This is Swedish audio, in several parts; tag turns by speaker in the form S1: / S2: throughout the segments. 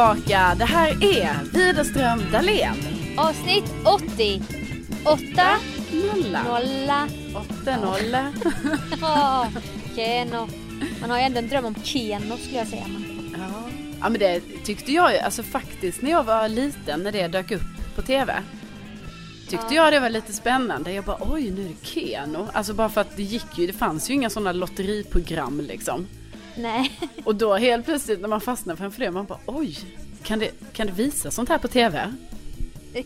S1: tillbaka. Det här är Widerström Dahlén.
S2: Avsnitt 80. 8
S1: Nolla.
S2: nolla.
S1: Åtta nolla.
S2: Ja, Keno. Man har ju ändå en dröm om Keno skulle jag säga.
S1: Ja. ja men det tyckte jag ju, alltså faktiskt när jag var liten när det dök upp på tv. Tyckte jag det var lite spännande. Jag bara oj nu är det Keno. Alltså bara för att det gick ju, det fanns ju inga sådana lotteriprogram liksom.
S2: Nej.
S1: Och då helt plötsligt när man fastnar framför det, man bara oj. Kan det, kan det visa sånt här på tv?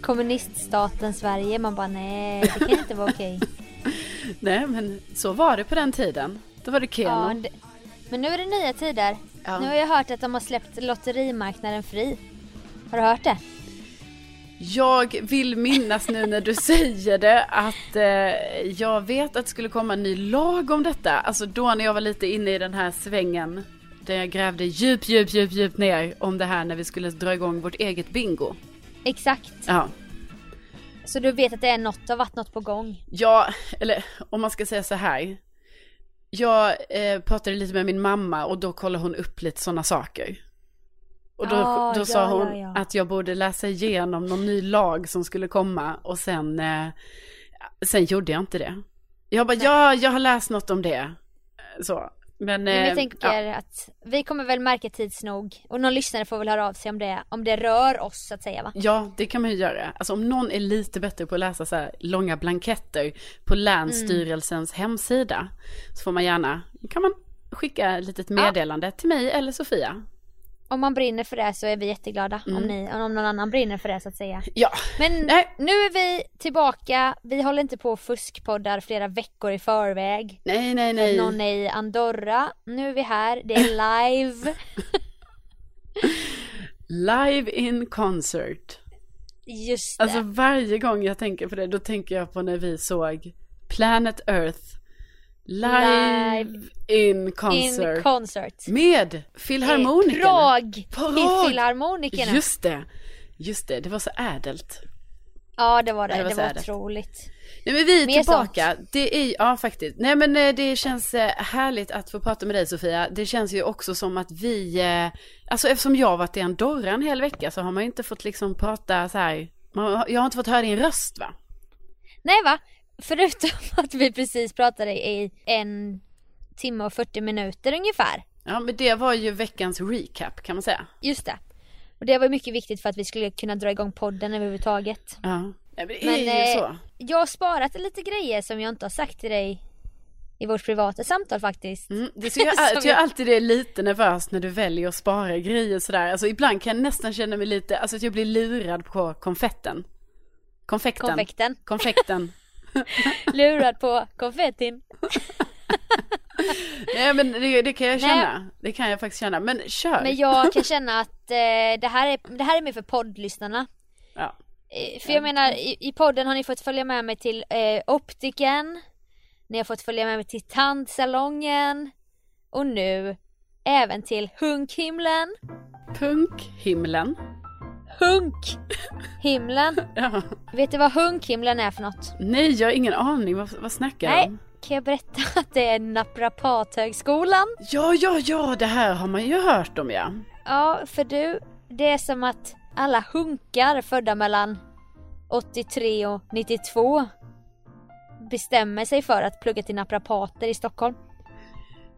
S2: Kommuniststaten Sverige. Man bara nej, det kan inte vara okej.
S1: Nej men så var det på den tiden. Då var det Keno.
S2: Ja. Men nu är det nya tider.
S1: Ja.
S2: Nu har jag hört att de har släppt lotterimarknaden fri. Har du hört det?
S1: Jag vill minnas nu när du säger det att eh, jag vet att det skulle komma en ny lag om detta. Alltså då när jag var lite inne i den här svängen. Där jag grävde djupt, djupt, djupt, djupt ner om det här när vi skulle dra igång vårt eget bingo.
S2: Exakt.
S1: Ja,
S2: Så du vet att det är något, har varit något på gång?
S1: ja eller om man ska säga så här. Jag eh, pratade lite med min mamma och då kollade hon upp lite sådana saker. Och då,
S2: Ah,
S1: då
S2: ja,
S1: sa hon
S2: ja, ja.
S1: att jag borde läsa igenom någon ny lag som skulle komma och sen, eh, sen gjorde jag inte det. Jag bara, ja, jag har läst något om det. Så. Men,
S2: Men
S1: eh,
S2: jag tänker
S1: ja,
S2: att vi kommer väl märka tids nog och någon lyssnare får väl höra av sig om det, om det rör oss så att säga va?
S1: ja, det kan man ju göra. Alltså om någon är lite bättre på att läsa så här långa blanketter på Länsstyrelsens hemsida så får man gärna, kan man skicka ett litet meddelande till mig eller Sofia.
S2: Om man brinner för det så är vi jätteglada om ni, om någon annan brinner för det så att säga.
S1: Ja,
S2: Men
S1: Nej.
S2: nu är vi tillbaka, vi håller inte på och fuskpoddar flera veckor i förväg.
S1: nej, nej, nej.
S2: Någon är i Andorra, nu är vi här, det är live.
S1: Live in concert.
S2: Just det.
S1: Alltså varje gång jag tänker på det, då tänker jag på när vi såg Planet Earth live, in concert.
S2: In concert.
S1: med Filharmonikerna.
S2: Prag.
S1: Prag.
S2: I Filharmonikerna.
S1: Just det. Just det, det var så ädelt.
S2: Ja det var det,
S1: Ja, det
S2: det
S1: var
S2: var,
S1: så ädelt.
S2: otroligt.
S1: Nej men vi är
S2: Mer
S1: tillbaka. Det är, ja faktiskt. Nej men eh, det känns eh, härligt att få prata med dig Sofia. Det känns ju också som att vi, eh, alltså eftersom jag har varit i Andorra en hel vecka så har man ju inte fått liksom prata så här. Jag har inte fått höra din röst va?
S2: Nej va? Förutom att vi precis pratade i en timme och 40 minuter ungefär.
S1: Ja men det var ju veckans recap kan man säga.
S2: Just det. Och det var mycket viktigt för att vi skulle kunna dra igång podden överhuvudtaget.
S1: Ja. Men det är
S2: Men
S1: ju
S2: eh,
S1: så.
S2: jag har sparat lite grejer som jag inte har sagt till dig i vårt privata samtal faktiskt.
S1: Mm, det så jag, jag tycker alltid det är lite nervöst när du väljer att spara grejer sådär. Alltså ibland kan jag nästan känna mig lite, alltså att jag blir lurad på konfetten. Konfekten.
S2: Konfekten.
S1: Konfekten.
S2: Lurad på konfettin.
S1: Nej men det, det kan jag
S2: Nej.
S1: känna. Det kan jag faktiskt känna. Men kör.
S2: Men jag kan känna att eh, det, här är, det här är mer för poddlyssnarna.
S1: Ja.
S2: Eh, För jag menar i, i podden har ni fått följa med mig till eh, optiken. Ni har fått följa med mig till tandsalongen. Och nu även till hunkhimlen.
S1: Punkhimlen.
S2: Hunkhimlen.
S1: Ja.
S2: Vet du vad hunkhimlen är för något?
S1: Nej jag har ingen aning. Vad, vad snackar du om?
S2: Kan jag berätta att det är Naprapathögskolan?
S1: Ja, ja, ja, det här har man ju hört om ja.
S2: Ja, för du, det är som att alla hunkar födda mellan 83 och 92 bestämmer sig för att plugga till naprapater i Stockholm.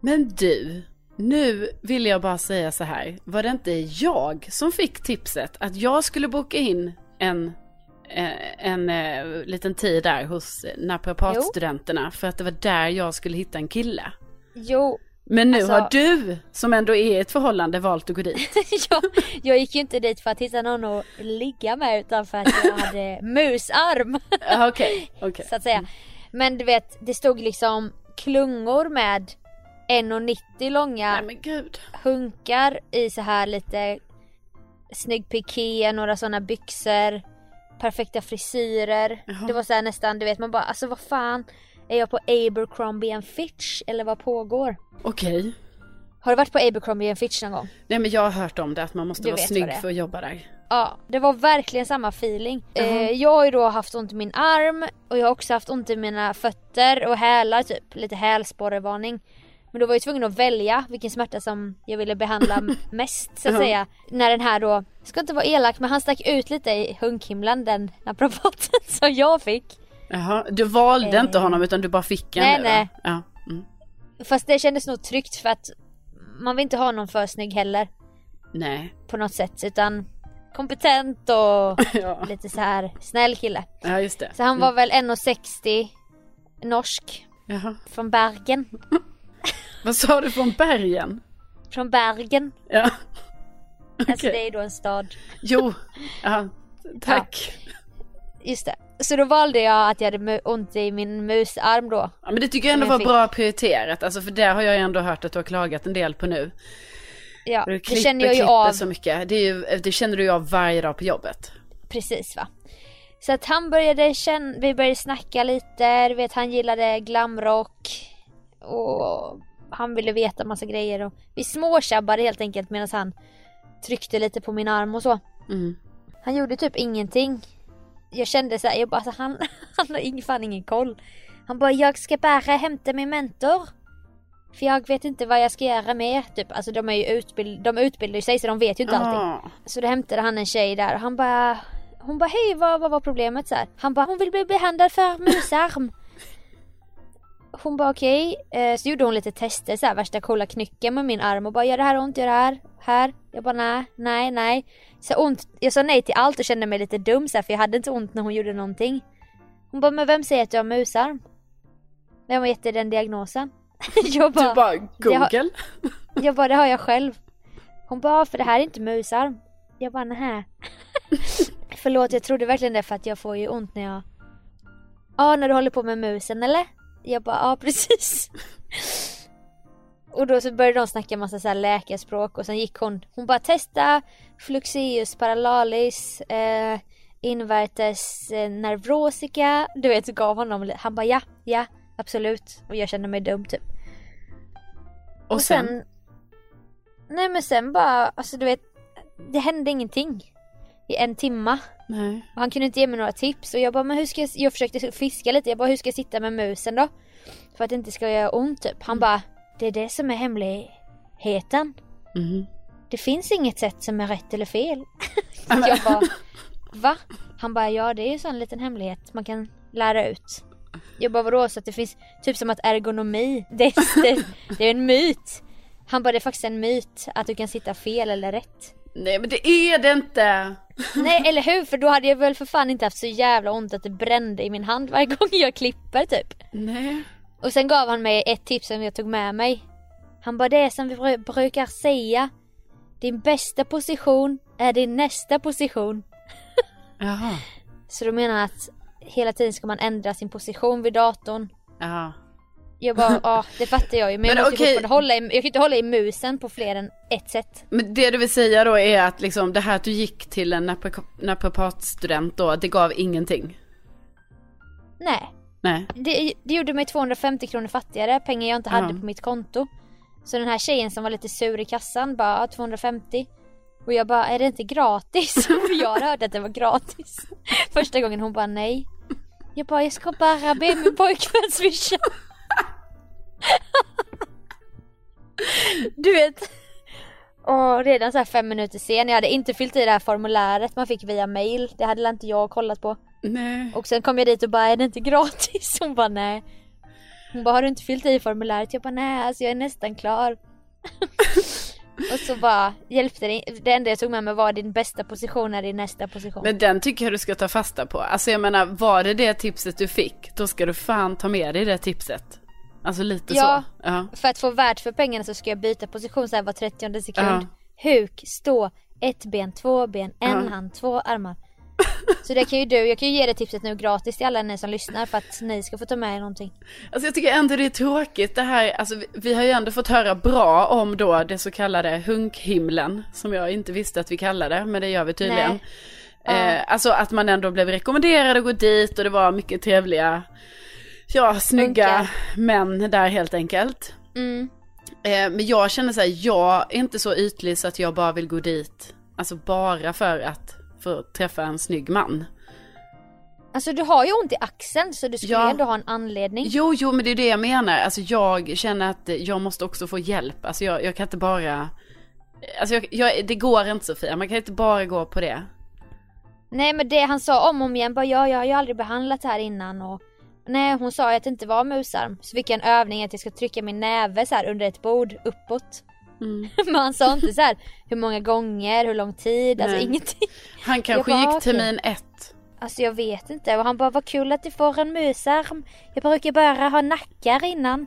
S1: Men du, nu vill jag bara säga så här. Var det inte jag som fick tipset att jag skulle boka in en, eh, en, eh, liten tid där hos naprapatstudenterna för att det var där jag skulle hitta en kille?
S2: Jo,
S1: Men nu
S2: Alltså-
S1: har du, som ändå är i ett förhållande, valt att gå dit.
S2: jag, jag gick ju inte dit för att hitta någon att ligga med utan för att jag hade musarm.
S1: Ja, Okej, okej.
S2: så att säga. Men du vet, det stod liksom klungor med 1,90 långa
S1: Nej
S2: hunkar i så här lite snygg piké, några sådana byxor, perfekta frisyrer.
S1: Jaha.
S2: Det var så här nästan, du vet man bara alltså vad fan är jag på Abercrombie and Fitch eller vad pågår?
S1: Okej.
S2: Har du varit på Abercrombie and Fitch någon gång?
S1: Nej men jag har hört om det, att man måste
S2: Du
S1: vara snygg för att jobba där.
S2: Ja, det var verkligen samma feeling. Eh, jag har ju då haft ont i min arm och jag har också haft ont i mina fötter och hälar typ, lite hälsporrevarning. Men då var jag tvungen att välja vilken smärta som jag ville behandla mest så att säga. När den här då, ska inte vara elak men han stack ut lite i hunkhimlen den naprapaten som jag fick.
S1: Jaha, du valde
S2: Eh.
S1: inte honom utan du bara fick en
S2: Nej,
S1: va?
S2: nej.
S1: Ja. Mm.
S2: Fast det kändes nog tryggt för att man vill inte ha någon för snygg heller
S1: Nej.
S2: på något sätt utan kompetent och
S1: Ja.
S2: lite så här snäll kille.
S1: ja, just det.
S2: Så han var väl 1,60 norsk
S1: Jaha.
S2: från Bergen.
S1: Vad sa du från bergen?
S2: Från Bergen.
S1: Ja.
S2: Alltså
S1: Okej.
S2: det är då en stad.
S1: Jo. Ja. Tack.
S2: Just det. Så då valde jag att jag hade ont i min musarm då.
S1: Ja, men det tycker jag ändå
S2: jag
S1: var
S2: fick.
S1: bra prioriterat. Alltså för det har jag ändå hört att du har klagat en del på nu.
S2: Ja,
S1: Du
S2: det
S1: klipper,
S2: känner jag ju
S1: klipper
S2: av
S1: så mycket. Det, är ju, det känner du ju av varje dag på jobbet.
S2: precis va. Så att han började känna, vi började snacka lite, du vet han gillade glamrock. Och han ville veta massa grejer och vi småtjabbade helt enkelt medan han tryckte lite på min arm och så.
S1: Mm.
S2: Han gjorde typ ingenting. Jag kände så här, jag bara alltså, han, han har fan ingen koll. Han bara, jag ska bara hämta min mentor. För jag vet inte vad jag ska göra mer. Typ, alltså de är ju utbild, de utbildar ju sig så de vet ju inte allting.
S1: Ah.
S2: Så då hämtade han en tjej där och han bara Hon bara hej vad, vad var problemet så här? Han bara hon vill bli behandlad för musarm. Hon bara okej, eh, så gjorde hon lite tester så här, värsta coola knycken med min arm och bara gör det här ont, gör det här, här. Jag bara nej, nej, nej. Så ont, jag sa nej till allt och kände mig lite dum så här, för jag hade inte ont när hon gjorde någonting. Hon bara men vem säger att du har musarm? Vem har gett dig den diagnosen? jag
S1: Du bara Google.
S2: jag bara, det har jag själv. Hon bara, för det här är inte musarm. Jag bara, nähä. Förlåt, jag trodde verkligen det för att jag får ju ont när jag... Ja, när du håller på med musen eller? Jag bara, ja precis. Och då så började de snacka massa så här läkarspråk och sen gick hon, hon bara testa Fluxeus paralalis, eh, invertes eh, nervrosica. Du vet, så gav honom, han bara ja, ja, absolut. Och jag kände mig dum typ.
S1: Och sen?
S2: Nej men sen bara, alltså du vet, det hände ingenting. I en timma.
S1: Nej.
S2: Och han kunde inte ge mig några tips och jag bara, men hur ska jag, jag försökte fiska lite, jag bara, hur ska jag sitta med musen då? För att det inte ska göra ont typ. Han bara, det är det som är hemligheten.
S1: Mhm.
S2: Det finns inget sätt som är rätt eller fel. Jag bara, va? Han bara, ja det är ju en sån liten hemlighet man kan lära ut. Jag bara, vadå? Så att det finns typ som att ergonomi, det är, det, det är en myt. Han bara, det är faktiskt en myt att du kan sitta fel eller rätt.
S1: Nej men det är det inte.
S2: Nej eller hur? För då hade jag väl för fan inte haft så jävla ont att det brände i min hand varje gång jag klipper typ.
S1: Nej.
S2: Och sen gav han mig ett tips som jag tog med mig. Han bara det är som vi bru- brukar säga. Din bästa position är din nästa position.
S1: Jaha.
S2: Så då menar han att hela tiden ska man ändra sin position vid datorn.
S1: Jaha.
S2: Jag bara, ja det fattar jag ju men,
S1: Men
S2: jag måste fortfarande hålla i, jag kan inte hålla i musen på fler än ett sätt.
S1: Men det du vill säga då är att liksom det här att du gick till en naprapatstudent då, det gav ingenting?
S2: Nej,
S1: Nej.
S2: det, det gjorde mig 250 kronor fattigare, pengar jag inte hade
S1: Ja.
S2: på mitt konto. Så den här tjejen som var lite sur i kassan bara, "Ja, 250. Och jag bara, är det inte gratis? För jag hört att det var gratis. Första gången hon bara, nej. Jag bara, jag ska bara be min pojkvän swisha. Du vet. Och redan så fem minuter sen, jag hade inte fyllt i det här formuläret man fick via mail. Det hade inte jag kollat på.
S1: Nej.
S2: Och sen kom jag dit och bara, är det inte gratis? Hon bara, nej. Hon bara, har du inte fyllt i formuläret? Jag bara, nej alltså jag är nästan klar. och så bara hjälpte det. Det enda jag tog med mig var din bästa position är din nästa position.
S1: Men den tycker jag du ska ta fasta på. Alltså jag menar, var det det tipset du fick, då ska du fan ta med dig det tipset. Alltså lite
S2: Ja.
S1: så. Ja.
S2: För att få värt för pengarna så ska jag byta position så här var 30 sekund.
S1: Ja.
S2: Huk, stå, ett ben, två ben, en
S1: Ja.
S2: hand, två armar. Så det kan ju du, jag kan ju ge det tipset nu gratis till alla ni som lyssnar för att ni ska få ta med er någonting.
S1: Alltså jag tycker ändå det är tråkigt det här, alltså vi, vi har ju ändå fått höra bra om då det så kallade hunkhimlen, som jag inte visste att vi kallade, men det gör vi tydligen.
S2: Nej.
S1: Eh, alltså att man ändå blev rekommenderad att gå dit och det var mycket trevliga, ja snygga
S2: Hunkar.
S1: män där helt enkelt.
S2: Mm.
S1: Eh, men jag känner så här, jag är inte så ytlig så att jag bara vill gå dit, alltså bara för att få träffa en snygg man.
S2: Alltså du har ju ont i axeln så du skulle
S1: Ja.
S2: ändå ha en anledning.
S1: Jo, jo, men det är det jag menar. Alltså jag känner att jag måste också få hjälp. Alltså jag, jag kan inte bara... Alltså jag, jag, det går inte Sofia, man kan inte bara gå på det.
S2: Nej men det han sa om och om igen bara ja, jag har ju aldrig behandlat det här innan och Nej hon sa att det inte var musarm. Så fick jag en övning att jag ska trycka min näve så här under ett bord uppåt.
S1: Mm.
S2: Men han sa inte så här hur många gånger, hur lång tid, alltså
S1: Nej.
S2: ingenting.
S1: Han kanske
S2: bara,
S1: gick
S2: okej.
S1: termin ett.
S2: Alltså jag vet inte och han bara vad kul att du får en musarm. Jag brukar bara ha nackar innan.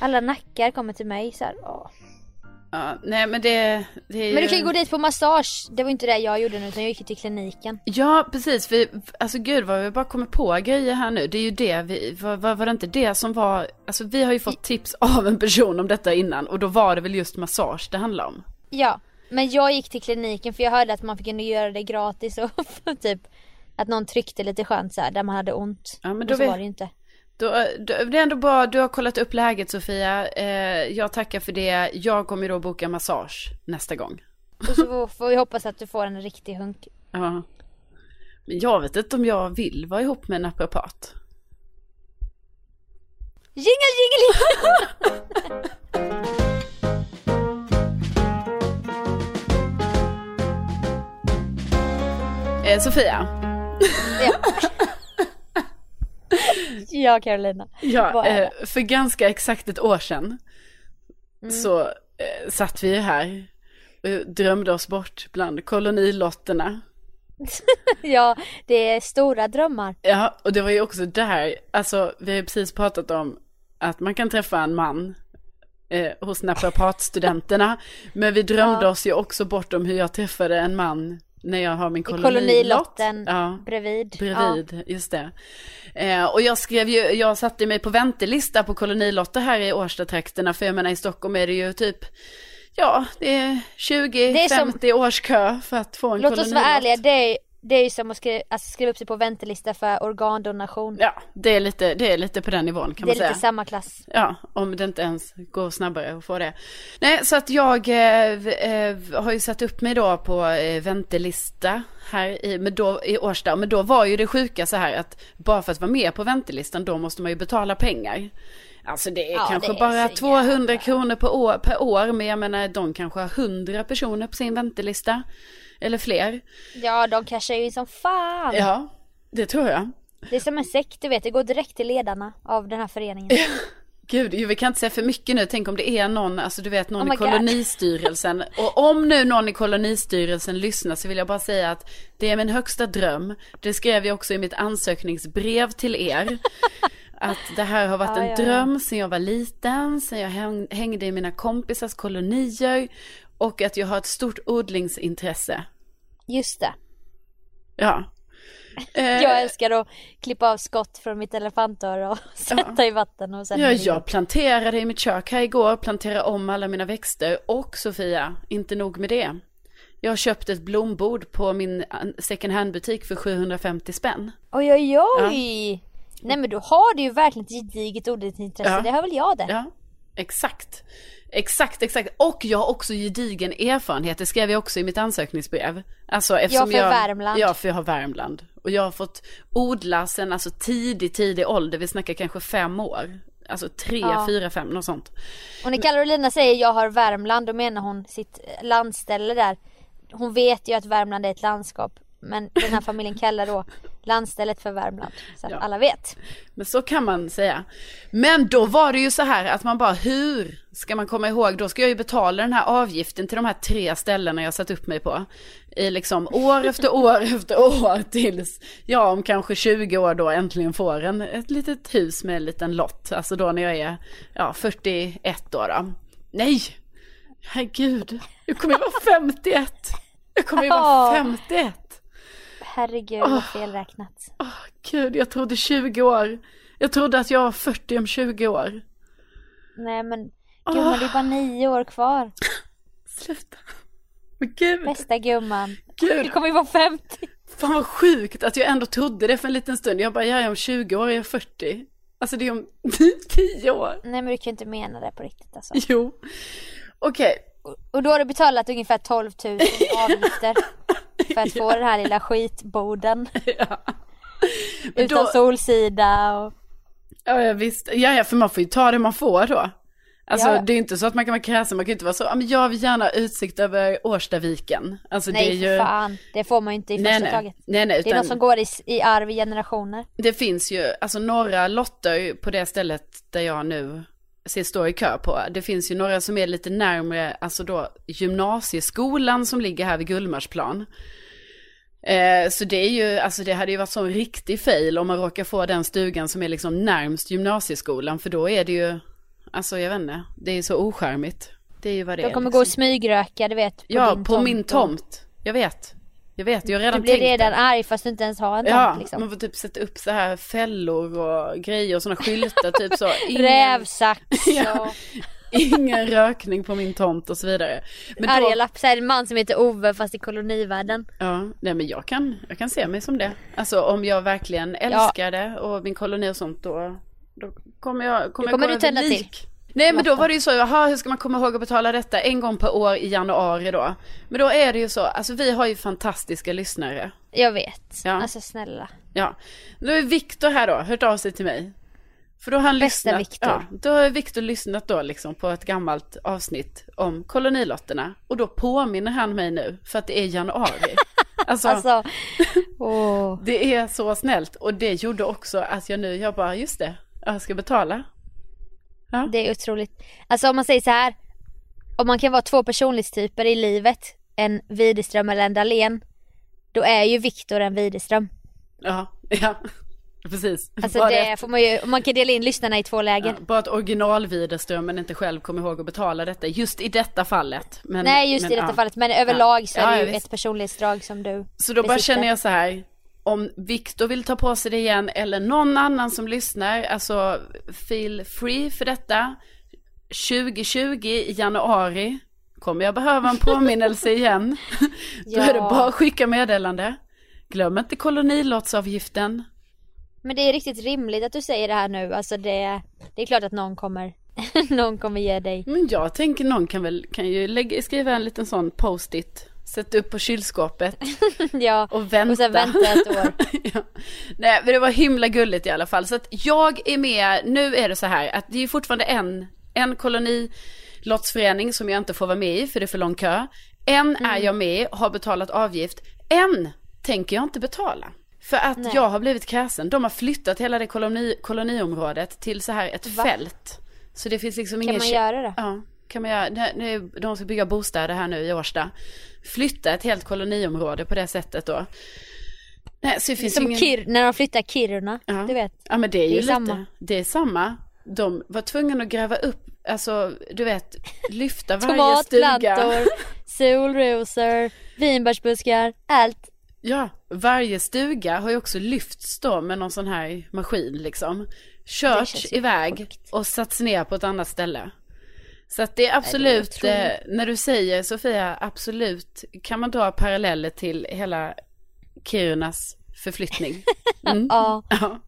S2: Alla nackar kommer till mig så här. åh.
S1: Ja, nej men det, det är
S2: Men du kan ju gå dit på massage. Det var inte det jag gjorde nu utan jag gick till kliniken.
S1: Ja, precis. För, alltså gud vad vi bara kommer på grejer här nu. Det är ju det vi, var, var, var det inte det som var, alltså vi har ju fått tips av en person om detta innan och då var det väl just massage det handlar om.
S2: Ja, men jag gick till kliniken för jag hörde att man fick ändå göra det gratis och typ att någon tryckte lite skönt så här där man hade ont.
S1: Ja, men då
S2: så
S1: vi-
S2: var det ju inte.
S1: Då, då, det är ändå bra, du har kollat upp läget Sofia. Eh, jag tackar för det. Jag kommer då boka massage nästa gång.
S2: Och så får vi hoppas att du får en riktig hunk.
S1: Ja. Men jag vet inte om jag vill vara ihop med en naprapat.
S2: Jingle jingle!
S1: Eh, Sofia.
S2: ja. ja Carolina.
S1: Ja, eh, för ganska exakt ett år sedan så eh, satt vi här och drömde oss bort bland kolonilotterna.
S2: Ja, det är stora drömmar.
S1: Ja, och det var ju också där, alltså vi har ju precis pratat om att man kan träffa en man eh, hos naprapatstudenterna. men vi drömde
S2: Ja.
S1: oss ju också bort om hur jag träffade en man när jag har min
S2: I
S1: kolonilott.
S2: kolonilotten
S1: Ja.
S2: bredvid.
S1: Bredvid, just det. Eh, och jag skrev ju, jag satte mig på väntelista på kolonilotter här i Årstatrakterna, för jag menar i Stockholm är det ju typ, ja, det är 20-50 års kö för att få en
S2: Ja. Låt oss
S1: kolonilott.
S2: vara ärliga, det är, det är ju som att skriva, alltså skriva upp sig på väntelista för organdonation.
S1: Ja, det är lite, det är lite på den nivån kan
S2: det
S1: man
S2: är
S1: säga.
S2: lite samma klass.
S1: Ja, om det inte ens går snabbare att få det. Nej, så att jag eh, eh, har ju satt upp mig då på eh, väntelista här i, men då, i Årsta. Men då var ju det sjuka så här att bara för att vara med på väntelistan då måste man ju betala pengar. Alltså det är
S2: Ja,
S1: kanske
S2: det är
S1: bara
S2: så
S1: 200
S2: jävla-
S1: kronor per år, per år, men jag menar de kanske har 100 personer på sin väntelista. Eller fler.
S2: Ja, de cashar ju in som fan.
S1: Ja, det tror jag.
S2: Det är som en sekt, du vet. Det går direkt till ledarna av den här föreningen.
S1: Gud, vi kan inte säga för mycket nu. Tänk om det är någon, alltså du vet någon
S2: Oh
S1: i
S2: my God.
S1: kolonistyrelsen. Och om nu någon i kolonistyrelsen lyssnar så vill jag bara säga att det är min högsta dröm. Det skrev jag också i mitt ansökningsbrev till er. Att det här har varit
S2: Ja,
S1: en
S2: ja, ja.
S1: dröm sen jag var liten, sen jag häng, hängde i mina kompisars kolonier. Och att jag har ett stort odlingsintresse.
S2: Just det.
S1: Ja. Eh,
S2: Jag älskar att klippa av skott från mitt elefantöra och sätta i vatten och sen...
S1: Ja, jag planterade i mitt kök här igår, planterade om alla mina växter och Sofia, inte nog med det. Jag har köpt ett blombord på min second hand butik för 750 spänn.
S2: Oj, oj, oj! Nej men du har det ju verkligen ett gediget odlingsintresse.
S1: Ja.
S2: Det har väl jag det?
S1: Ja, exakt. Exakt, exakt. Och jag har också gedigen erfarenhet, det skrev jag också i mitt ansökningsbrev. Alltså eftersom
S2: för
S1: jag...
S2: Värmland.
S1: Ja, för jag har Värmland. Och jag har fått odla sen alltså tidig, tidig ålder, vi snackar kanske fem år. Alltså tre,
S2: Ja.
S1: fyra, fem, något sånt.
S2: Och när Carolina säger jag har Värmland då menar hon sitt landställe där. Hon vet ju att Värmland är ett landskap. Men den här familjen kallar då landstället för Värmland. Så att
S1: Ja.
S2: alla vet.
S1: Men så kan man säga. Men då var det ju så här att man bara, hur ska man komma ihåg? Då ska jag ju betala den här avgiften till de här tre ställena jag satt upp mig på. I liksom år efter år efter år tills jag om kanske 20 år då äntligen får en, ett litet hus med en liten lott. Alltså då när jag är ja, 41 år då. Nej! Herregud, jag kommer ju vara 51. Jag kommer ju vara 51.
S2: Herregud vad felräknat.
S1: Åh, gud, jag trodde 20 år. Jag trodde att jag var 40 om 20 år.
S2: Nej men gumman det är bara nio år kvar.
S1: Sluta. Men gud,
S2: Bästa gumman. Du
S1: gud.
S2: kommer ju vara 50.
S1: Fan vad sjukt att jag ändå trodde det för en liten stund. Jag bara, ja, om 20 år är jag 40. Alltså det är om 10 år.
S2: Nej men du kan ju inte mena det på riktigt alltså.
S1: Jo. Okej.
S2: Och då har du betalat ungefär 12 000 avgifter. För att få den här lilla skitboden.
S1: Ja. Men
S2: Utan
S1: då-
S2: solsida och...
S1: Ja, ja visst. Ja, ja, för man får ju ta det man får då. Alltså
S2: Ja.
S1: det är inte så att man kan vara kräsen, man kan inte vara så, ja men jag vill gärna ha utsikt över Årstaviken. Alltså
S2: Nej
S1: det är ju...
S2: fan, det får man ju inte i första
S1: nej, nej.
S2: taget.
S1: nej, nej,
S2: Det är
S1: utan
S2: något som går i, i arv i generationer.
S1: det finns ju, alltså några lotter på det stället där jag nu ser står i kö på. Det finns ju några som är lite närmare, alltså då gymnasieskolan som ligger här vid Gullmarsplan. Eh, så det är ju, alltså det hade ju varit sån riktig fail om man råkar få den stugan som är liksom närmst gymnasieskolan. För då är det ju, alltså jag vet inte, det är så ocharmigt. Det är ju vad det
S2: De
S1: är.
S2: kommer
S1: liksom.
S2: gå och smygröka, du vet. På
S1: Ja, på
S2: tomt
S1: min tomt. Jag vet. Jag vet, jag har redan
S2: Du blir
S1: tänkt
S2: redan
S1: det.
S2: arg fast du inte ens har en
S1: Ja,
S2: liksom.
S1: man får typ sätta upp så här fällor och grejer och sådana skyltar typ så. Ingen,
S2: Rävsax
S1: Ja.
S2: och
S1: ingen rökning på min tomt och så vidare. Men då,
S2: arga lapp, så här, en man som heter Ove fast i kolonivärlden.
S1: ja, nej men jag kan, jag kan se mig som det. Alltså om jag verkligen älskar det och min koloni och sånt då, då kommer jag, kommer
S2: kommer
S1: jag gå
S2: du
S1: över lik. Nej men då var det ju så, jaha hur ska man komma ihåg att betala detta en gång per år i januari då? Men då är det ju så, alltså vi har ju fantastiska lyssnare.
S2: Jag vet.
S1: Ja.
S2: Alltså snälla.
S1: Ja, då är Viktor här då, hört av sig till mig. För då har han
S2: Bästa
S1: lyssnat,
S2: Viktor.
S1: ja, då har Viktor lyssnat då liksom på ett gammalt avsnitt om kolonilotterna. Och då påminner han mig nu, för att det är januari. Alltså,
S2: Alltså, åh.
S1: det är så snällt. Och det gjorde också att jag nu, jag bara, just det, jag ska betala. Ja,
S2: Det är otroligt. Alltså om man säger så här. Om man kan vara två personlighetstyper i livet. En Widerström eller en Dahlén. Då är ju Viktor en Widerström.
S1: ja, ja. precis.
S2: Alltså
S1: Bara
S2: det får man ju, man kan dela in lyssnarna i två läger.
S1: Ja, bara att original Widerström inte själv kommer ihåg att betala detta, just i detta fallet. Men,
S2: Nej just
S1: men,
S2: i detta
S1: ja.
S2: fallet men överlag så är
S1: Ja,
S2: det
S1: ja,
S2: ju
S1: visst.
S2: ett personlighetsdrag som du
S1: Så då bara
S2: besitter.
S1: känner jag så här, om Viktor vill ta på sig det igen eller någon annan som lyssnar, alltså feel free för detta. 2020 i januari kommer jag behöva en påminnelse igen. Då är det
S2: Ja.
S1: bara att skicka meddelande. Glöm inte kolonilottsavgiften.
S2: Men det är riktigt rimligt att du säger det här nu. Alltså det, det är klart att någon kommer, någon kommer ge dig.
S1: Men jag tänker någon kan väl, kan ju lägga, skriva en liten sån post-it. Sätta upp på kylskåpet
S2: ja.
S1: och vänta.
S2: Och sen vänta ett år.
S1: ja. Nej men det var himla gulligt i alla fall. Så att jag är med, nu är det så här att det är fortfarande en, en kolonilottsförening som jag inte får vara med i för det är för lång kö. En är
S2: Mm.
S1: jag med i, har betalat avgift. En tänker jag inte betala. För att
S2: Nej.
S1: jag har blivit kräsen. De har flyttat hela det koloni, koloniområdet till så här ett
S2: Va?
S1: fält. Så det finns liksom
S2: Kan
S1: ingen...
S2: man
S1: kä-
S2: göra det?
S1: Ja, kan man göra. De ska bygga bostäder här nu i Årsta. Flytta ett helt koloniområde på det sättet då. Nej, så det finns
S2: Som
S1: ingen...
S2: Kir, när de flyttar Kiruna,
S1: Ja.
S2: du vet.
S1: Ja men det är ju
S2: Det är
S1: lite,
S2: samma.
S1: det är samma. De var tvungna att gräva upp, alltså du vet, lyfta varje stuga.
S2: Tomatplantor, solrosor, vinbärsbuskar, allt.
S1: Ja, varje stuga har ju också lyfts då med någon sån här maskin liksom. Körts iväg
S2: sjukt.
S1: och satts ner på ett annat ställe. Så att det är absolut,
S2: otroligt.
S1: eh, när du säger Sofia, absolut kan man dra paralleller till hela Kirunas förflyttning. Mm.
S2: Ja,
S1: Ja.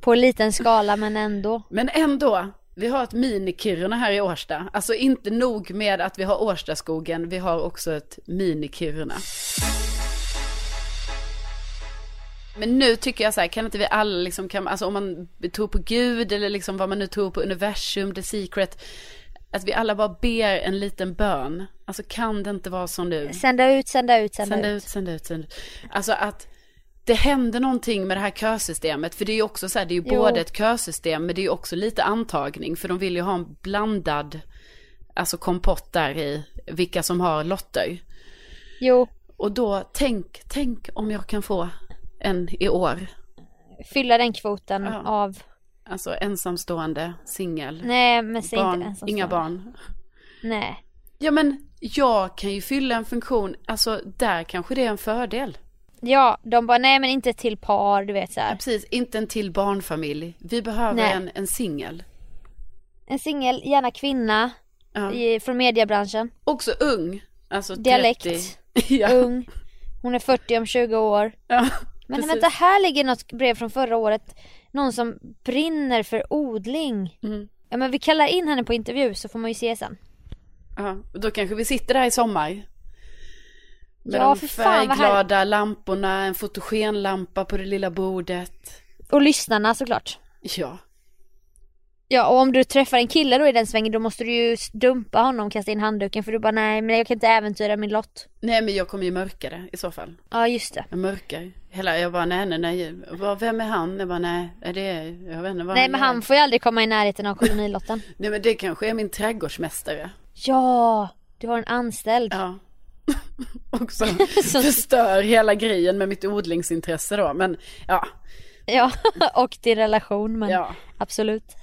S2: på en liten skala men ändå.
S1: Men ändå, vi har ett mini-Kiruna här i Årsta. Alltså inte nog med att vi har Årstaskogen, vi har också ett mini-Kiruna. Men nu tycker jag så här, kan inte vi alla liksom, kan, alltså om man tror på Gud eller liksom vad man nu tror på universum, the secret. Att vi alla bara ber en liten bön. Alltså kan det inte vara så nu?
S2: Sända ut, sända ut, sända,
S1: Sända
S2: ut.
S1: ut, sända ut, sända ut. Alltså att det händer någonting med det här kösystemet. För det är ju också så här, det är ju
S2: Jo.
S1: både ett kösystem men det är ju också lite antagning. För de vill ju ha en blandad, alltså kompott där i vilka som har lotter.
S2: Jo,
S1: Och då, tänk, tänk om jag kan få en i år.
S2: fylla den kvoten
S1: Ja.
S2: av,
S1: Alltså ensamstående, singel,
S2: nej men säg inte
S1: barn,
S2: ensamstående.
S1: inga barn.
S2: Nej.
S1: Ja men jag kan ju fylla en funktion, alltså där kanske det är en fördel.
S2: Ja, de bara nej men inte till par, du vet så
S1: Ja,
S2: här.
S1: precis, inte en till barnfamilj. Vi behöver
S2: Nej.
S1: en, en singel.
S2: En singel, gärna kvinna,
S1: Ja.
S2: i, från mediebranschen.
S1: Också ung. Alltså
S2: Dialekt.
S1: 30. ja.
S2: Ung. Hon är 40 om 20 år.
S1: ja.
S2: Men vänta, här ligger något brev från förra året. Någon som brinner för odling.
S1: Mm.
S2: Ja men vi kallar in henne på intervju så får man ju se sen.
S1: Ja. och Då kanske vi sitter där i sommar. Med
S2: Ja,
S1: de färgglada lamporna, en fotogenlampa på det lilla bordet.
S2: Och lyssnarna såklart.
S1: Ja.
S2: Ja och om du träffar en kille då i den svängen då måste du ju dumpa honom och kasta in handduken för du bara nej men jag kan inte äventyra min lott.
S1: Nej men jag kommer ju mörka det i så fall.
S2: Ja just det.
S1: Jag mörkar. Hela, jag bara nej nej nej. Vad- Vem är han? Jag bara nej. Är det, jag vet inte vad
S2: Nej men
S1: är.
S2: han får ju aldrig komma i närheten av kolonilotten.
S1: Nej men det kanske är min trädgårdsmästare.
S2: ja, du har en anställd.
S1: Ja. Också förstör hela grejen med mitt odlingsintresse då. Men ja.
S2: Ja, och din relation men
S1: ja.
S2: absolut.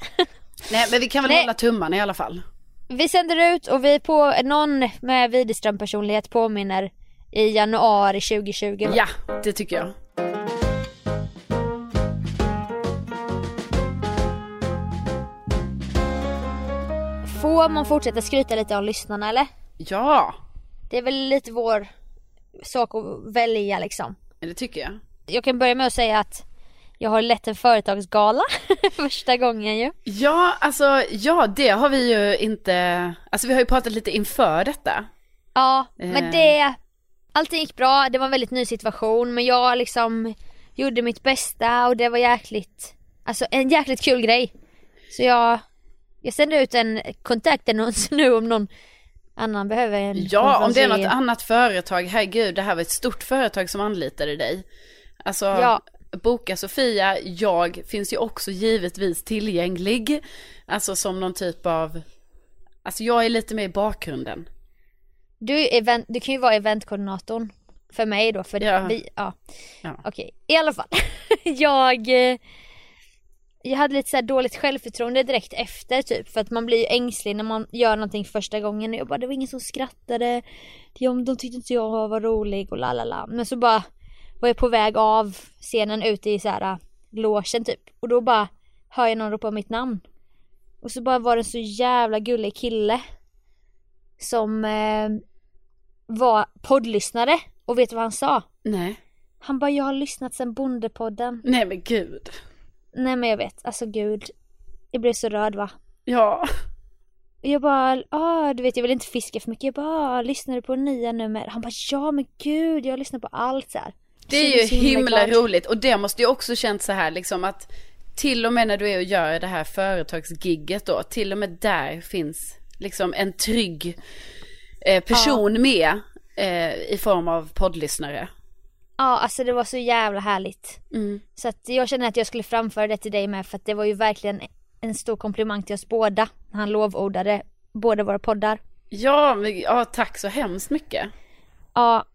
S1: Nej men vi kan väl
S2: Nej.
S1: hålla tummarna i alla fall.
S2: Vi sänder ut och vi på någon med Widerström personlighet påminner i januari 2020.
S1: Ja, det tycker jag.
S2: Får man fortsätta skryta lite om lyssnarna eller?
S1: Ja,
S2: Det är väl lite vår sak att välja liksom.
S1: det tycker jag.
S2: Jag kan börja med att säga att jag har lett en företagsgala första gången ju.
S1: Ja, alltså ja, det har vi ju inte, alltså vi har ju pratat lite inför detta.
S2: Ja,
S1: Eh.
S2: men det, allting gick bra, det var en väldigt ny situation men jag liksom gjorde mitt bästa och det var jäkligt, alltså en jäkligt kul grej. Så jag, jag sände ut en kontaktannons nu om någon annan behöver en
S1: Ja, om det är något annat företag, herregud, det här var ett stort företag som anlitade dig. Alltså,
S2: Ja.
S1: boka Sofia, jag finns ju också givetvis tillgänglig. Alltså som någon typ av, alltså jag är lite mer i bakgrunden.
S2: Du, event, du kan ju vara eventkoordinatorn för mig då, för
S1: Ja.
S2: vi, ja.
S1: Ja.
S2: Okej, i alla fall. jag, eh, jag hade lite så här dåligt självförtroende direkt efter typ, för att man blir ju ängslig när man gör någonting första gången. Och jag bara, det var ingen som skrattade, de, de tyckte inte jag var rolig och la la la. Men så bara var jag på väg av scenen ut i så här äh, logen typ, och då bara hör jag någon ropa mitt namn. Och så bara var det en så jävla gullig kille som eh, var poddlyssnare och vet du vad han sa?
S1: Nej,
S2: Han bara, jag har lyssnat sen Bondepodden.
S1: nej men gud.
S2: Nej men jag vet, alltså gud. Jag blev så rörd va.
S1: Ja,
S2: jag bara, ah du vet jag vill inte fiska för mycket. Jag bara, ah, lyssnar du på nya nummer? Han bara, ja men gud jag lyssnar på allt så här.
S1: det är ju himla
S2: glad.
S1: roligt och det måste ju också känt så här liksom att till och med när du är och gör det här företagsgigget då, till och med där finns liksom en trygg eh, person med eh, i form av poddlyssnare.
S2: Ja alltså det var så jävla härligt.
S1: Mm.
S2: Så att jag känner att jag skulle framföra det till dig med för att det var ju verkligen en stor komplimang till oss båda. Han lovordade båda våra poddar.
S1: Ja, men, ja, tack så hemskt mycket.
S2: Ja,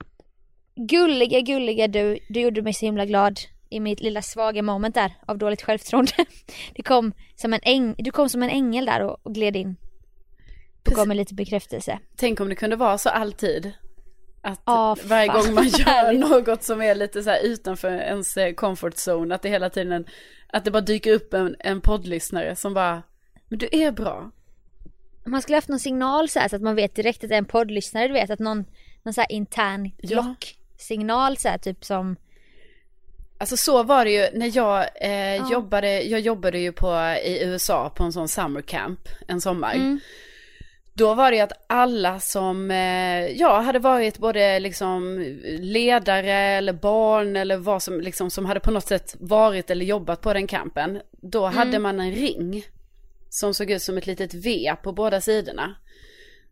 S2: gulliga, gulliga du. Du gjorde mig så himla glad i mitt lilla svaga moment där av dåligt självförtroende. Det kom som en äng, du kom som en ängel där och, och gled in. Och gav mig lite bekräftelse.
S1: Tänk om det kunde vara så alltid. Att
S2: Ja,
S1: varje
S2: fan,
S1: gång man gör något som är lite så här utanför ens eh, comfort zone, att det hela tiden, att det bara dyker upp en, en poddlyssnare som bara, men du är bra.
S2: Man skulle haft någon signal så, här, så att man vet direkt att det är en poddlyssnare, du vet att någon, någon så här intern
S1: Ja.
S2: klocksignal så här, typ som
S1: Alltså så var det ju när jag eh, jobbade, jag jobbade ju på, i USA på en sån summer camp en sommar.
S2: Mm.
S1: Då var det ju att alla som, eh, ja, hade varit både liksom ledare eller barn eller vad som liksom som hade på något sätt varit eller jobbat på den campen. Då hade man en ring som såg ut som ett litet V på båda sidorna.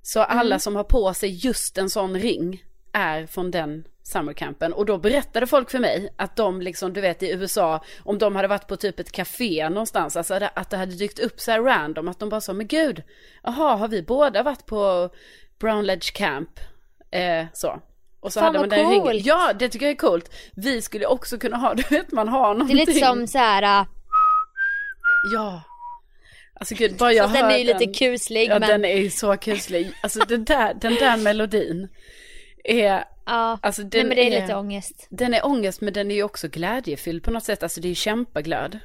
S1: Så alla som har på sig just en sån ring är från den summercampen. Och då berättade folk för mig att de liksom, du vet i USA, om de hade varit på typ ett café någonstans, alltså att- det hade dykt upp så här random, att de bara sa, men gud, jaha, har vi båda varit på Brown Ledge Camp? Eh, så. Och så
S2: Fan,
S1: hade man den ringen.
S2: coolt.
S1: Ja, det tycker jag är coolt. Vi skulle också kunna ha, du vet man har
S2: Det
S1: någonting.
S2: är lite som så här. äh,
S1: Ja. Alltså gud, bara jag
S2: fast den
S1: hör
S2: är ju lite kuslig
S1: Ja,
S2: men
S1: den är ju så kuslig. Alltså den där, den där melodin är,
S2: ja.
S1: alltså
S2: Nej
S1: den
S2: men det är
S1: är,
S2: lite ångest.
S1: den är ångest men den är ju också glädjefylld på något sätt. Alltså det är ju kämpaglöd.